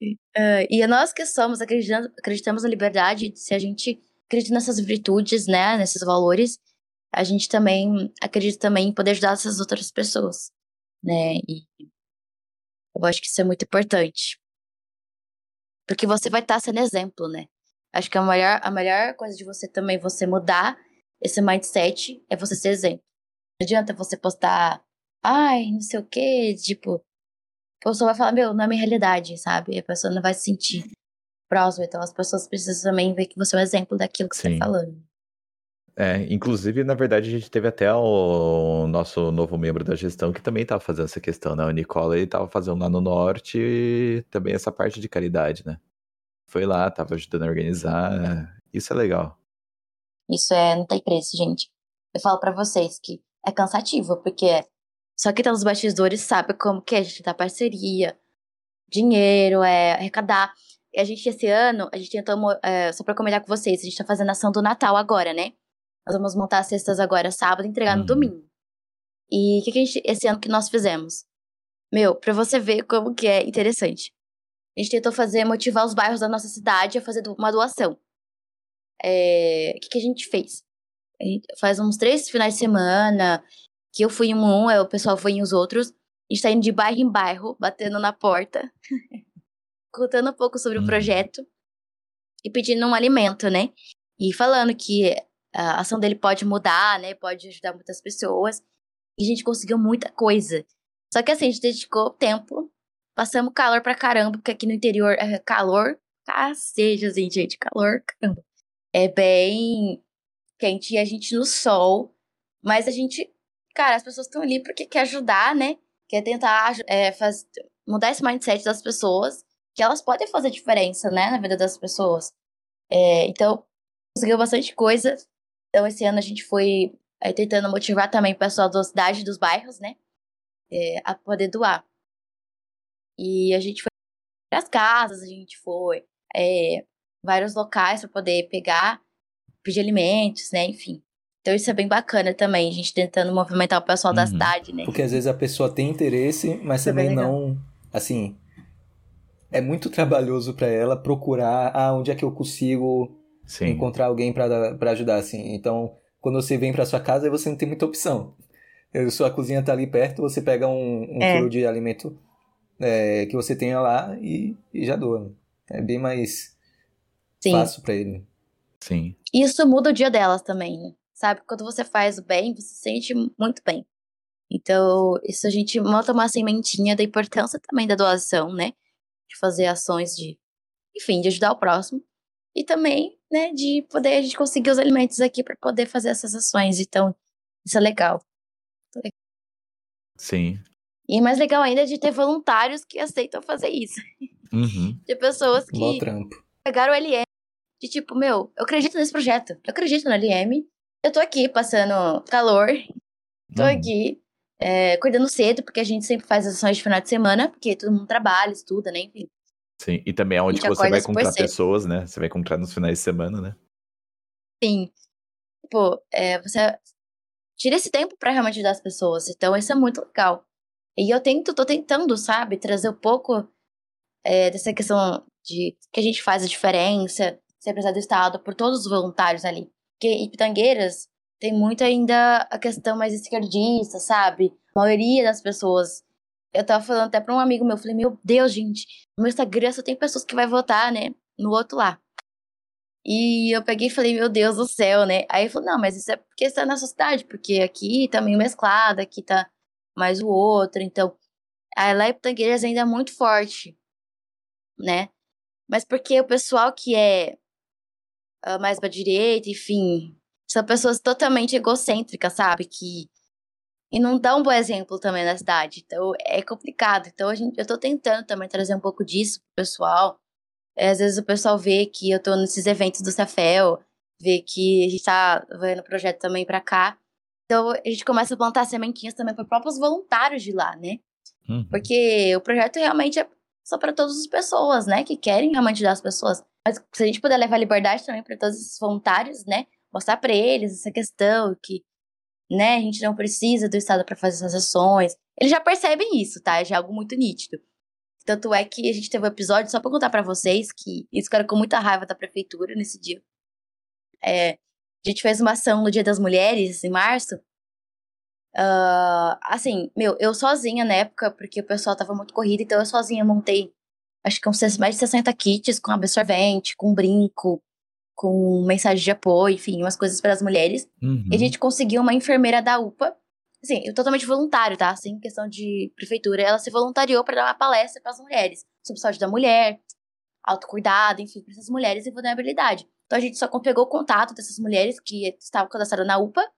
Uh, e nós que somos, acreditamos na liberdade, se a gente acredita nessas virtudes, né, nesses valores, a gente também acredita também em poder ajudar essas outras pessoas, né, e eu acho que isso é muito importante. Porque você vai estar sendo exemplo, né. Acho que a melhor, a melhor coisa de você também, você mudar esse mindset, é você ser exemplo. Não adianta você postar ai, não sei o quê, tipo, a pessoa vai falar, meu, não é minha realidade, sabe? A pessoa não vai se sentir próxima, então as pessoas precisam também ver que você é um exemplo daquilo que Sim. você tá falando. É, inclusive, na verdade, a gente teve até o nosso novo membro da gestão que também estava fazendo essa questão, né? O Nicola, ele estava fazendo lá no Norte também essa parte de caridade, né? Foi lá, estava ajudando a organizar, isso é legal. Isso é, não tem preço, gente. Eu falo para vocês que é cansativo, porque só que tá nos bastidores sabe como que é a gente dá parceria, dinheiro, é arrecadar. E a gente, esse ano, a gente tentou, é, só pra comentar com vocês, a gente tá fazendo ação do Natal agora, né? Nós vamos montar as cestas agora sábado e entregar no uhum. domingo. E o que, que a gente, esse ano que nós fizemos? Meu, pra você ver como que é interessante. A gente tentou fazer, motivar os bairros da nossa cidade a fazer uma doação. É, o que, que a gente fez? A gente faz uns três finais de semana, que eu fui em um, o pessoal foi em os outros. A gente tá indo de bairro em bairro, batendo na porta, contando um pouco sobre uhum. o projeto e pedindo um alimento, né? E falando que a ação dele pode mudar, né? Pode ajudar muitas pessoas. E a gente conseguiu muita coisa. Só que assim, a gente dedicou tempo, passamos calor pra caramba, porque aqui no interior é calor, cacete, assim, gente, calor, caramba. É bem quente e a gente no sol, mas a gente cara, as pessoas estão ali porque quer ajudar, né? Quer tentar é, faz, mudar esse mindset das pessoas, que elas podem fazer diferença, né, na vida das pessoas. É, então, conseguiu bastante coisa. Então, esse ano a gente foi é, tentando motivar também o pessoal da cidade, dos bairros, né, é, a poder doar. E a gente foi para as casas, a gente foi é, vários locais para poder pegar, pedir alimentos, né, enfim. Então isso é bem bacana também, a gente tentando movimentar o pessoal uhum. da cidade, né? Porque às vezes a pessoa tem interesse, mas isso é também é não. Assim. É muito trabalhoso para ela procurar ah, onde é que eu consigo Sim. encontrar alguém para ajudar, assim. Então, quando você vem para sua casa, você não tem muita opção. Sua cozinha tá ali perto, você pega um, um é. quilo de alimento é, que você tenha lá e, e já doa. É bem mais Sim. fácil para ele. Sim. Isso muda o dia delas também, né? sabe? Quando você faz o bem, você se sente muito bem. Então, isso a gente monta uma sementinha da importância também da doação, né? De fazer ações de, enfim, de ajudar o próximo. E também, né, de poder a gente conseguir os alimentos aqui para poder fazer essas ações. Então, isso é legal. Sim. E mais legal ainda é de ter voluntários que aceitam fazer isso. Uhum. De pessoas que Mó trampo. pegaram o LM. De tipo, meu, eu acredito nesse projeto. Eu acredito no LM. Eu tô aqui passando calor. Tô Uhum. aqui é, cuidando cedo, porque a gente sempre faz as ações de final de semana, porque todo mundo trabalha, estuda, né? Enfim. Sim, e também é onde você vai cedo. pessoas, né? Você vai comprar nos finais de semana, né? Sim. Tipo, é, você tira esse tempo pra realmente ajudar as pessoas. Então, isso é muito legal. E eu tento, tô tentando, sabe, trazer um pouco é, dessa questão de que a gente faz a diferença, ser empresário do Estado, por todos os voluntários ali. Porque em Pitangueiras tem muito ainda a questão mais esquerdista, sabe? A maioria das pessoas. Eu tava falando até pra um amigo meu, eu falei, meu Deus, gente, no meu Instagram só tem pessoas que vai votar, né? No outro lá. E eu peguei e falei, meu Deus do céu, né? Aí ele falou, não, mas isso é porque você tá na sociedade, porque aqui tá meio mesclado, aqui tá mais o outro, então. Em Pitangueiras ainda é muito forte, né? Mas porque o pessoal que é ah, mais pra direita, enfim, são pessoas totalmente egocêntricas, sabe? Que. E não dá um bom exemplo também na cidade. Então é complicado. Então a gente, eu tô tentando também trazer um pouco disso pro pessoal. É, às vezes o pessoal vê que eu tô nesses eventos do Cefel, vê que a gente tá vendo projeto também pra cá. Então a gente começa a plantar sementinhas também para próprios voluntários de lá, né? Uhum. Porque o projeto realmente é só para todas as pessoas, né? Que querem realmente ajudar as pessoas. Mas se a gente puder levar liberdade também para todos esses voluntários, né? Mostrar para eles essa questão que, né? A gente não precisa do Estado para fazer essas ações. Eles já percebem isso, tá? Já é algo muito nítido. Tanto é que a gente teve um episódio, só pra contar pra vocês, que eles ficaram com muita raiva da prefeitura nesse dia. É, a gente fez uma ação no Dia das Mulheres, em março. Ah, assim, meu, eu sozinha na época, porque o pessoal tava muito corrido, então eu sozinha montei, acho que uns mais de 60 kits com absorvente, com brinco, com mensagem de apoio, enfim, umas coisas para as mulheres. Uhum. E a gente conseguiu uma enfermeira da UPA, assim, totalmente voluntário, tá? Sem questão de prefeitura. Ela se voluntariou para dar uma palestra para as mulheres sobre saúde da mulher, autocuidado, enfim, para essas mulheres em vulnerabilidade. Então a gente só pegou o contato dessas mulheres que estavam cadastradas na UPA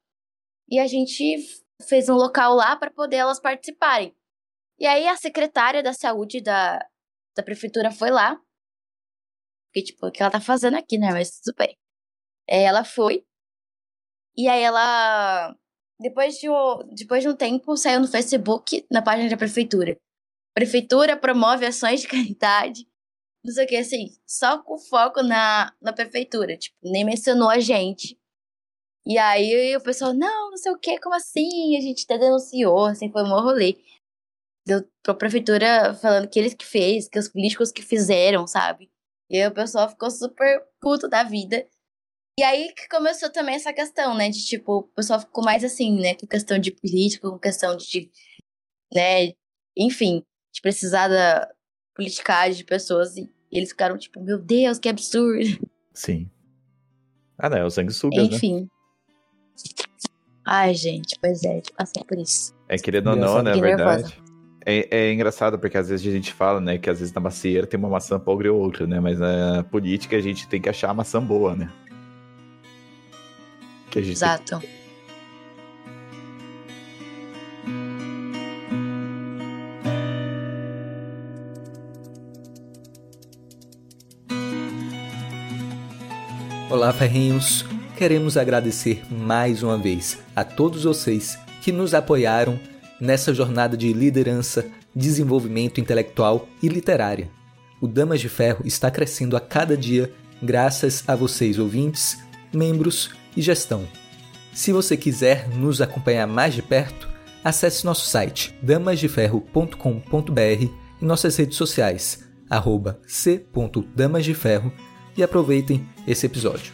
e a gente fez um local lá para poder elas participarem. E aí a secretária da saúde da, da prefeitura foi lá. Porque, tipo, o que ela tá fazendo aqui, né? Mas tudo bem. É, ela foi. E aí ela. Depois de, depois de um tempo, saiu no Facebook, na página da prefeitura. Prefeitura promove ações de caridade. Não sei o que, assim, só com foco na, na prefeitura. Tipo, nem mencionou a gente. E aí o pessoal, não, não sei o que, como assim? A gente até denunciou, assim, foi um rolê. Deu pra prefeitura falando que eles que fez, que os políticos que fizeram, sabe? E aí o pessoal ficou super puto da vida. E aí que começou também essa questão, né? De tipo, o pessoal ficou mais assim, né? Com questão de política, com questão de. né? Enfim, de precisar da politicagem de pessoas. E eles ficaram tipo, meu Deus, que absurdo. Sim. Ah, não, é o sanguessugas, né? Enfim. Ai, gente, pois é, passei por isso. É querendo ou não, né, é verdade. É, é engraçado porque às vezes a gente fala, né, que às vezes na macieira tem uma maçã pobre ou outra, né, mas na política a gente tem que achar a maçã boa, né. Que a gente tem- Olá, ferrinhos! Queremos agradecer mais uma vez a todos vocês que nos apoiaram nessa jornada de liderança, desenvolvimento intelectual e literária. O Damas de Ferro está crescendo a cada dia graças a vocês, ouvintes, membros e gestão. Se você quiser nos acompanhar mais de perto, acesse nosso site damasdeferro.com.br e nossas redes sociais, arroba c.damasdeferro e aproveitem esse episódio.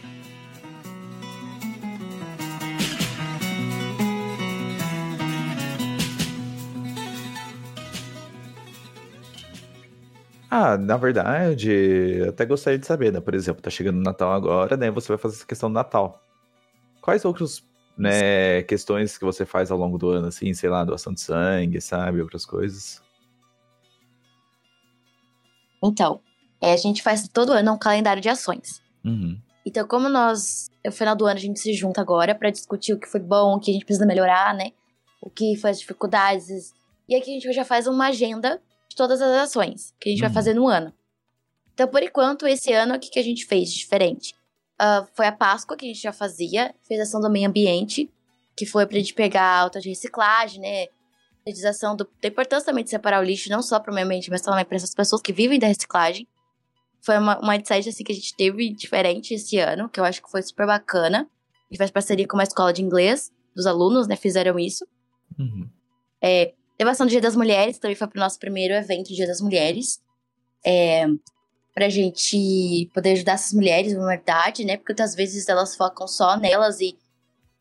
Ah, na verdade, eu até gostaria de saber, né? Por exemplo, tá chegando o Natal agora, né? Você vai fazer essa questão do Natal. Quais outros, né, questões que você faz ao longo do ano, assim, sei lá, doação de sangue, sabe? Outras coisas. Então, é, a gente faz todo ano um calendário de ações. Uhum. Então, como nós, no final do ano, a gente se junta agora pra discutir o que foi bom, o que a gente precisa melhorar, né? O que foi as dificuldades. E aqui a gente já faz uma agenda de todas as ações que a gente vai Uhum. fazer no ano. Então, por enquanto, esse ano, o que, que a gente fez de diferente? Uh, foi a Páscoa, que a gente já fazia, fez ação do meio ambiente, que foi pra gente pegar a alta de reciclagem, né? Conscientização da importância também de separar o lixo, não só para o meio ambiente, mas também para essas pessoas que vivem da reciclagem. Foi uma, uma insight assim que a gente teve diferente esse ano, que eu acho que foi super bacana. A gente faz parceria com uma escola de inglês, dos alunos, né? Fizeram isso. Uhum. É, Levação do Dia das Mulheres, também foi pro nosso primeiro evento Dia das Mulheres. É, pra gente poder ajudar essas mulheres, na verdade, né? Porque muitas vezes elas focam só nelas e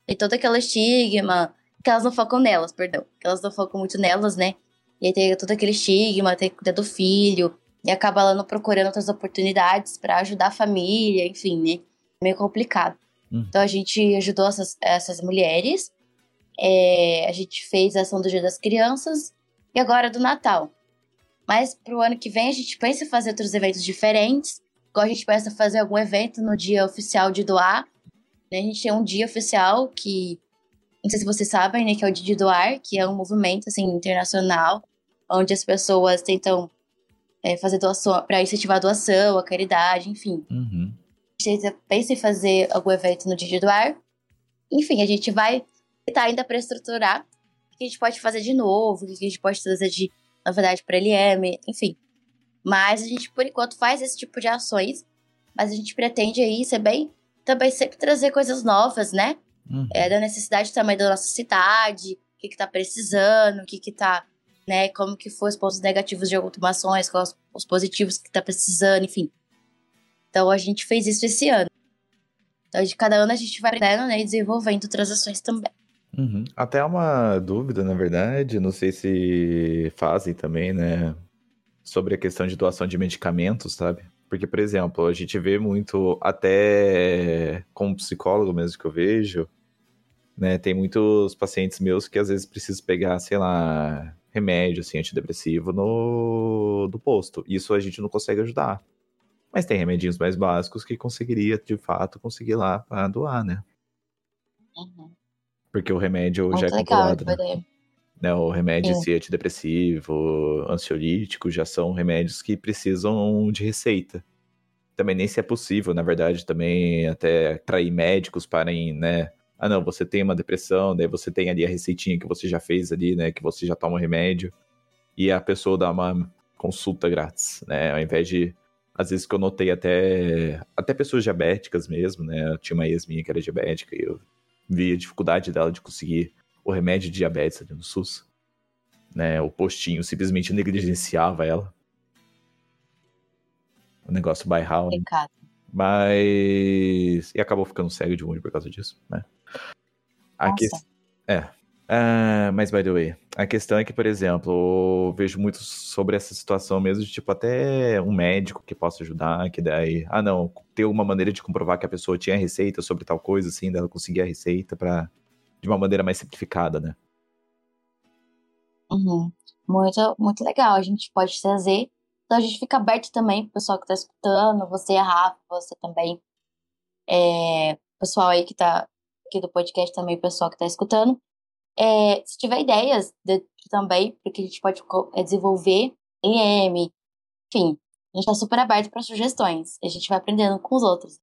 tem todo aquele estigma, que elas não focam nelas, perdão. Que elas não focam muito nelas, né? E aí tem todo aquele estigma, tem que cuidar do filho, e acaba ela não procurando outras oportunidades para ajudar a família, enfim, né? Meio complicado. Hum. Então a gente ajudou essas, essas mulheres, é, a gente fez a ação do Dia das Crianças e agora do Natal. Mas pro ano que vem a gente pensa em fazer outros eventos diferentes, igual a gente pensa em fazer algum evento no dia oficial de doar. Né? A gente tem um dia oficial que, não sei se vocês sabem, né, que é o Dia de Doar, que é um movimento assim internacional, onde as pessoas tentam é, fazer doação, para incentivar a doação, a caridade, enfim. Uhum. A gente pensa em fazer algum evento no Dia de Doar. Enfim, a gente vai tentar ainda para estruturar o que a gente pode fazer de novo, o que a gente pode trazer de novidade para LM, enfim. Mas a gente, por enquanto, faz esse tipo de ações, mas a gente pretende aí ser bem, também sempre trazer coisas novas, né? Uhum. É, da necessidade também da nossa cidade, o que que tá precisando, o que que tá né? Como que foi os pontos negativos de automações, quais os positivos que tá precisando, enfim. Então a gente fez isso esse ano. Então de cada ano a gente vai aprendendo, né, e desenvolvendo transações também. Uhum. Até uma dúvida, na verdade, não sei se fazem também, né, sobre a questão de doação de medicamentos, sabe? Porque, por exemplo, a gente vê muito, até como psicólogo mesmo que eu vejo, né, tem muitos pacientes meus que às vezes precisam pegar, sei lá, remédio assim, antidepressivo no do posto. Isso a gente não consegue ajudar. Mas tem remedinhos mais básicos que conseguiria, de fato, conseguir lá para doar, né? Uhum. Porque o remédio Muito já é né? né? O remédio É. antidepressivo, ansiolítico, já são remédios que precisam de receita. Também nem se é possível, na verdade, também até atrair médicos para, né? Ah, não, você tem uma depressão, daí você tem ali a receitinha que você já fez ali, né? Que você já toma o remédio. E a pessoa dá uma consulta grátis, né? Ao invés de. Às vezes que eu notei até. Até pessoas diabéticas mesmo, né? Eu tinha uma ex minha que era diabética e eu vi a dificuldade dela de conseguir o remédio de diabetes ali no SUS. Né? O postinho simplesmente negligenciava ela. O negócio bairral, né? Mas. E acabou ficando cego de olho por causa disso, né? A que... É. Ah, mas, by the way, a questão é que, por exemplo, eu vejo muito sobre essa situação mesmo, de tipo, até um médico que possa ajudar, que daí, ah, não, ter uma maneira de comprovar que a pessoa tinha receita sobre tal coisa, assim, dela conseguir a receita para de uma maneira mais simplificada, né? Uhum. Muito, muito legal. A gente pode trazer. Então a gente fica aberto também pro pessoal que tá escutando, você, a Rafa, você também. É, pessoal aí que tá aqui do podcast também, o pessoal que tá escutando. É, se tiver ideias de, também, porque a gente pode é, desenvolver EM, enfim, a gente tá super aberto para sugestões. A gente vai aprendendo com os outros.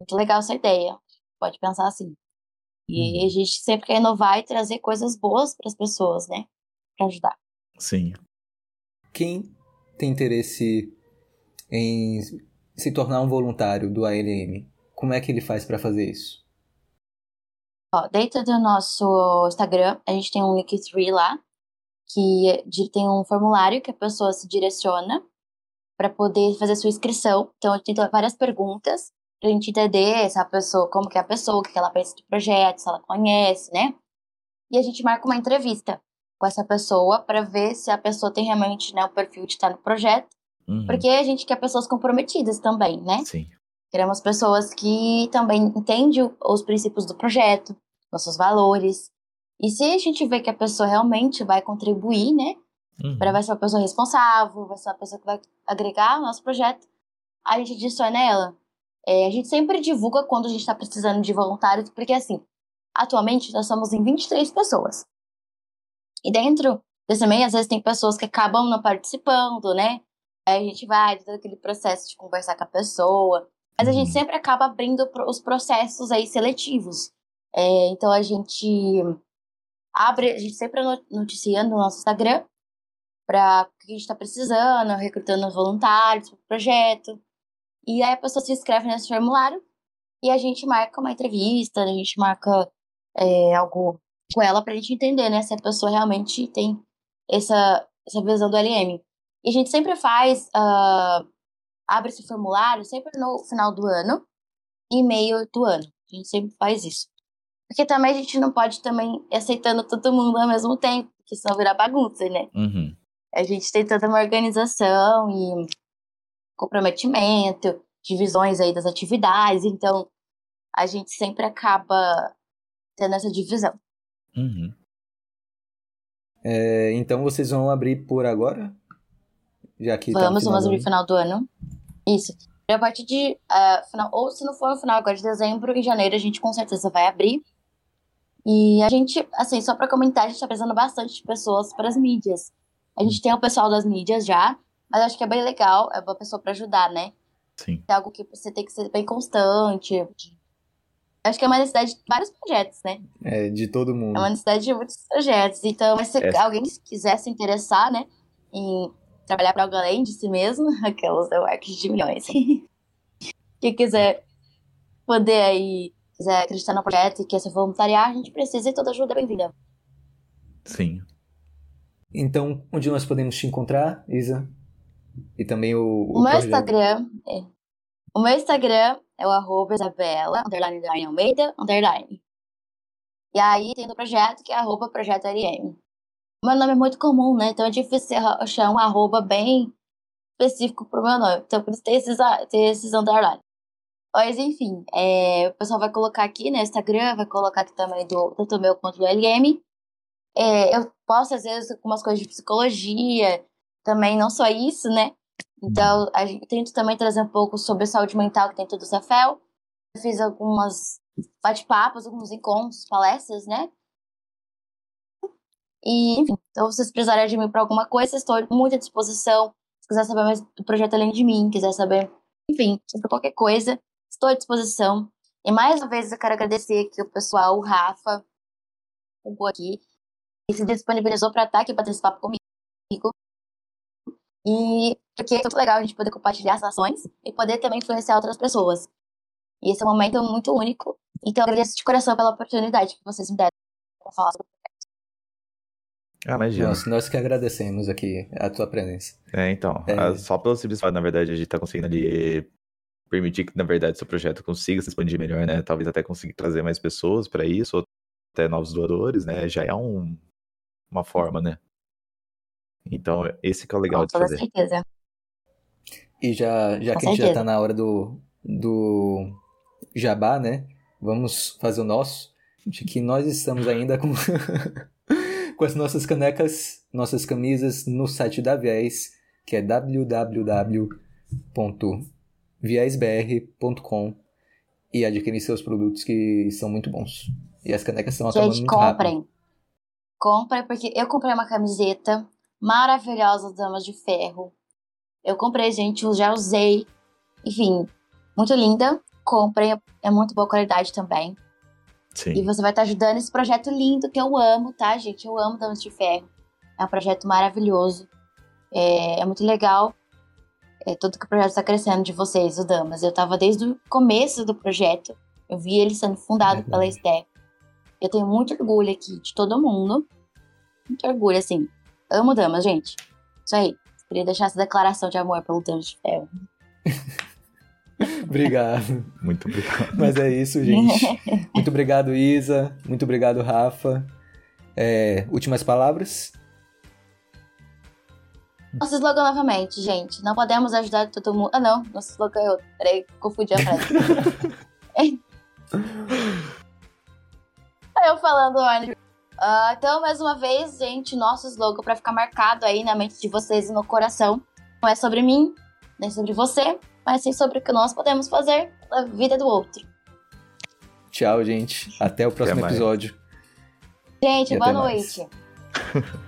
Muito legal essa ideia. Pode pensar assim. E Uhum. a gente sempre quer inovar e trazer coisas boas para as pessoas, né? Para ajudar. Sim. Quem tem interesse em se tornar um voluntário do ALM, como é que ele faz para fazer isso? Ó, dentro do nosso Instagram, a gente tem um Linktree lá, que tem um formulário que a pessoa se direciona para poder fazer sua inscrição. Então, a gente tem várias perguntas pra gente entender se a pessoa, como que é a pessoa, o que ela pensa do projeto, se ela conhece, né? E a gente marca uma entrevista com essa pessoa para ver se a pessoa tem realmente né, o perfil de estar no projeto. Uhum. Porque a gente quer pessoas comprometidas também, né? Sim. Queremos pessoas que também entendem o- os princípios do projeto, nossos valores. E se a gente vê que a pessoa realmente vai contribuir, né? Uhum. Para vai ser uma pessoa responsável, vai ser uma pessoa que vai agregar ao nosso projeto, a gente adiciona ela. É, a gente sempre divulga quando a gente está precisando de voluntários, porque assim, atualmente nós somos em 23 pessoas. E dentro desse meio, às vezes tem pessoas que acabam não participando, né? Aí a gente vai, todo aquele processo de conversar com a pessoa. Mas a gente uhum. sempre acaba abrindo os processos aí seletivos. É, então a gente abre, a gente sempre noticia no nosso Instagram para o que a gente está precisando, recrutando voluntários para o projeto. E aí a pessoa se inscreve nesse formulário e a gente marca uma entrevista, a gente marca é, algo com ela para a gente entender, né, se a pessoa realmente tem essa, essa visão do LM. E a gente sempre faz, uh, abre esse formulário sempre no final do ano e meio do ano. A gente sempre faz isso. Porque também a gente não pode também ir aceitando todo mundo ao mesmo tempo, porque senão virar bagunça, né? Uhum. A gente tem toda uma organização e comprometimento, divisões aí das atividades, então a gente sempre acaba tendo essa divisão. Uhum. É, então vocês vão abrir por agora? Já que tá vamos, vamos abrir no final do ano. Isso. A partir de uh, final, ou se não for no final agora de dezembro, em janeiro a gente com certeza vai abrir. E a gente, assim, só para comentar, a gente tá precisando bastante de pessoas para as mídias. A gente tem o pessoal das mídias já, mas acho que é bem legal, é uma pessoa para ajudar, né? Sim. É algo que você tem que ser bem constante. Acho que é uma necessidade de vários projetos, né? É, de todo mundo. É uma necessidade de muitos projetos. Então, se é. alguém quiser se interessar, né, em trabalhar para alguém de si mesmo, aquelas é o marketing de milhões. Quem quiser poder aí quiser acreditar no projeto e quer se voluntariar, a gente precisa e toda ajuda é bem-vinda. Sim. Então, onde nós podemos te encontrar, Isa? E também o. O, o meu projeto. Instagram. É. O meu Instagram é o arroba Isabela, underline, underline Almeida, underline. E aí tem o projeto, que é arroba projeto LM. Meu nome é muito comum, né? Então é difícil achar um arroba bem específico pro meu nome. Então por isso tem esses, tem esses underline. Mas enfim, é, o pessoal vai colocar aqui no né, Instagram, vai colocar aqui também do, tanto meu quanto do LM. É, eu posto, às vezes, algumas coisas de psicologia, também não só isso, né? Então, a gente tento também trazer um pouco sobre saúde mental que tem tudo o Cefel. Fiz algumas bate-papos, alguns encontros, palestras, né? E, enfim, então, se vocês precisarem de mim para alguma coisa, estou muito à disposição. Se quiser saber mais do projeto além de mim, quiser saber, enfim, sobre qualquer coisa, Estou à disposição. E mais uma vez eu quero agradecer aqui o pessoal, o Rafa, o aqui, que se disponibilizou para estar aqui para esse papo comigo. E porque é muito legal a gente poder compartilhar as ações e poder também influenciar outras pessoas. E esse é um momento muito único. Então eu agradeço de coração pela oportunidade que vocês me deram para falar sobre. Ah, imagina. Nós, nós que agradecemos aqui a tua presença. É, então. É... Só pelo simples fato, na verdade, a gente tá conseguindo ali permitir que, na verdade, seu projeto consiga se expandir melhor, né? Talvez até conseguir trazer mais pessoas para isso, ou até novos doadores, né? Já é um, uma forma, né? Então, esse que é o legal Com de fazer. Com certeza. E já, já que a gente já tá na hora do, do jabá, né? Vamos fazer o nosso. De que nós estamos ainda com, com as nossas canecas, nossas camisas no site da Viés, que é www viesbr.com e adquirir seus produtos que são muito bons. E as canecas estão acabando Gente, muito comprem. rápido. Comprem, porque eu comprei uma camiseta maravilhosa Damas de Ferro. Eu comprei, gente, eu já usei. Enfim, muito linda. Comprem, é muito boa qualidade também. Sim. E você vai estar ajudando esse projeto lindo que eu amo, tá, gente? Eu amo Damas de Ferro. É um projeto maravilhoso. É, é muito legal é, tudo que o projeto está crescendo de vocês, o Damas. Eu estava desde o começo do projeto, eu vi ele sendo fundado pela Esther. Eu tenho muito orgulho aqui de todo mundo. Muito orgulho, assim. Amo Damas, gente. Isso aí. Queria deixar essa declaração de amor pelo Damas de Ferro. obrigado. Muito obrigado. Mas é isso, gente. Muito obrigado, Isa. Muito obrigado, Rafa. É, últimas palavras? Nosso slogan novamente, gente. Não podemos ajudar todo mundo. Ah, não. Nosso slogan é outro. Peraí, confundi a frase. Eu falando, olha. Uh, então, mais uma vez, gente, nosso slogan para ficar marcado aí na mente de vocês e no coração. Não é sobre mim, nem sobre você, mas sim sobre o que nós podemos fazer na vida do outro. Tchau, gente. Até o próximo episódio. Gente, e boa noite.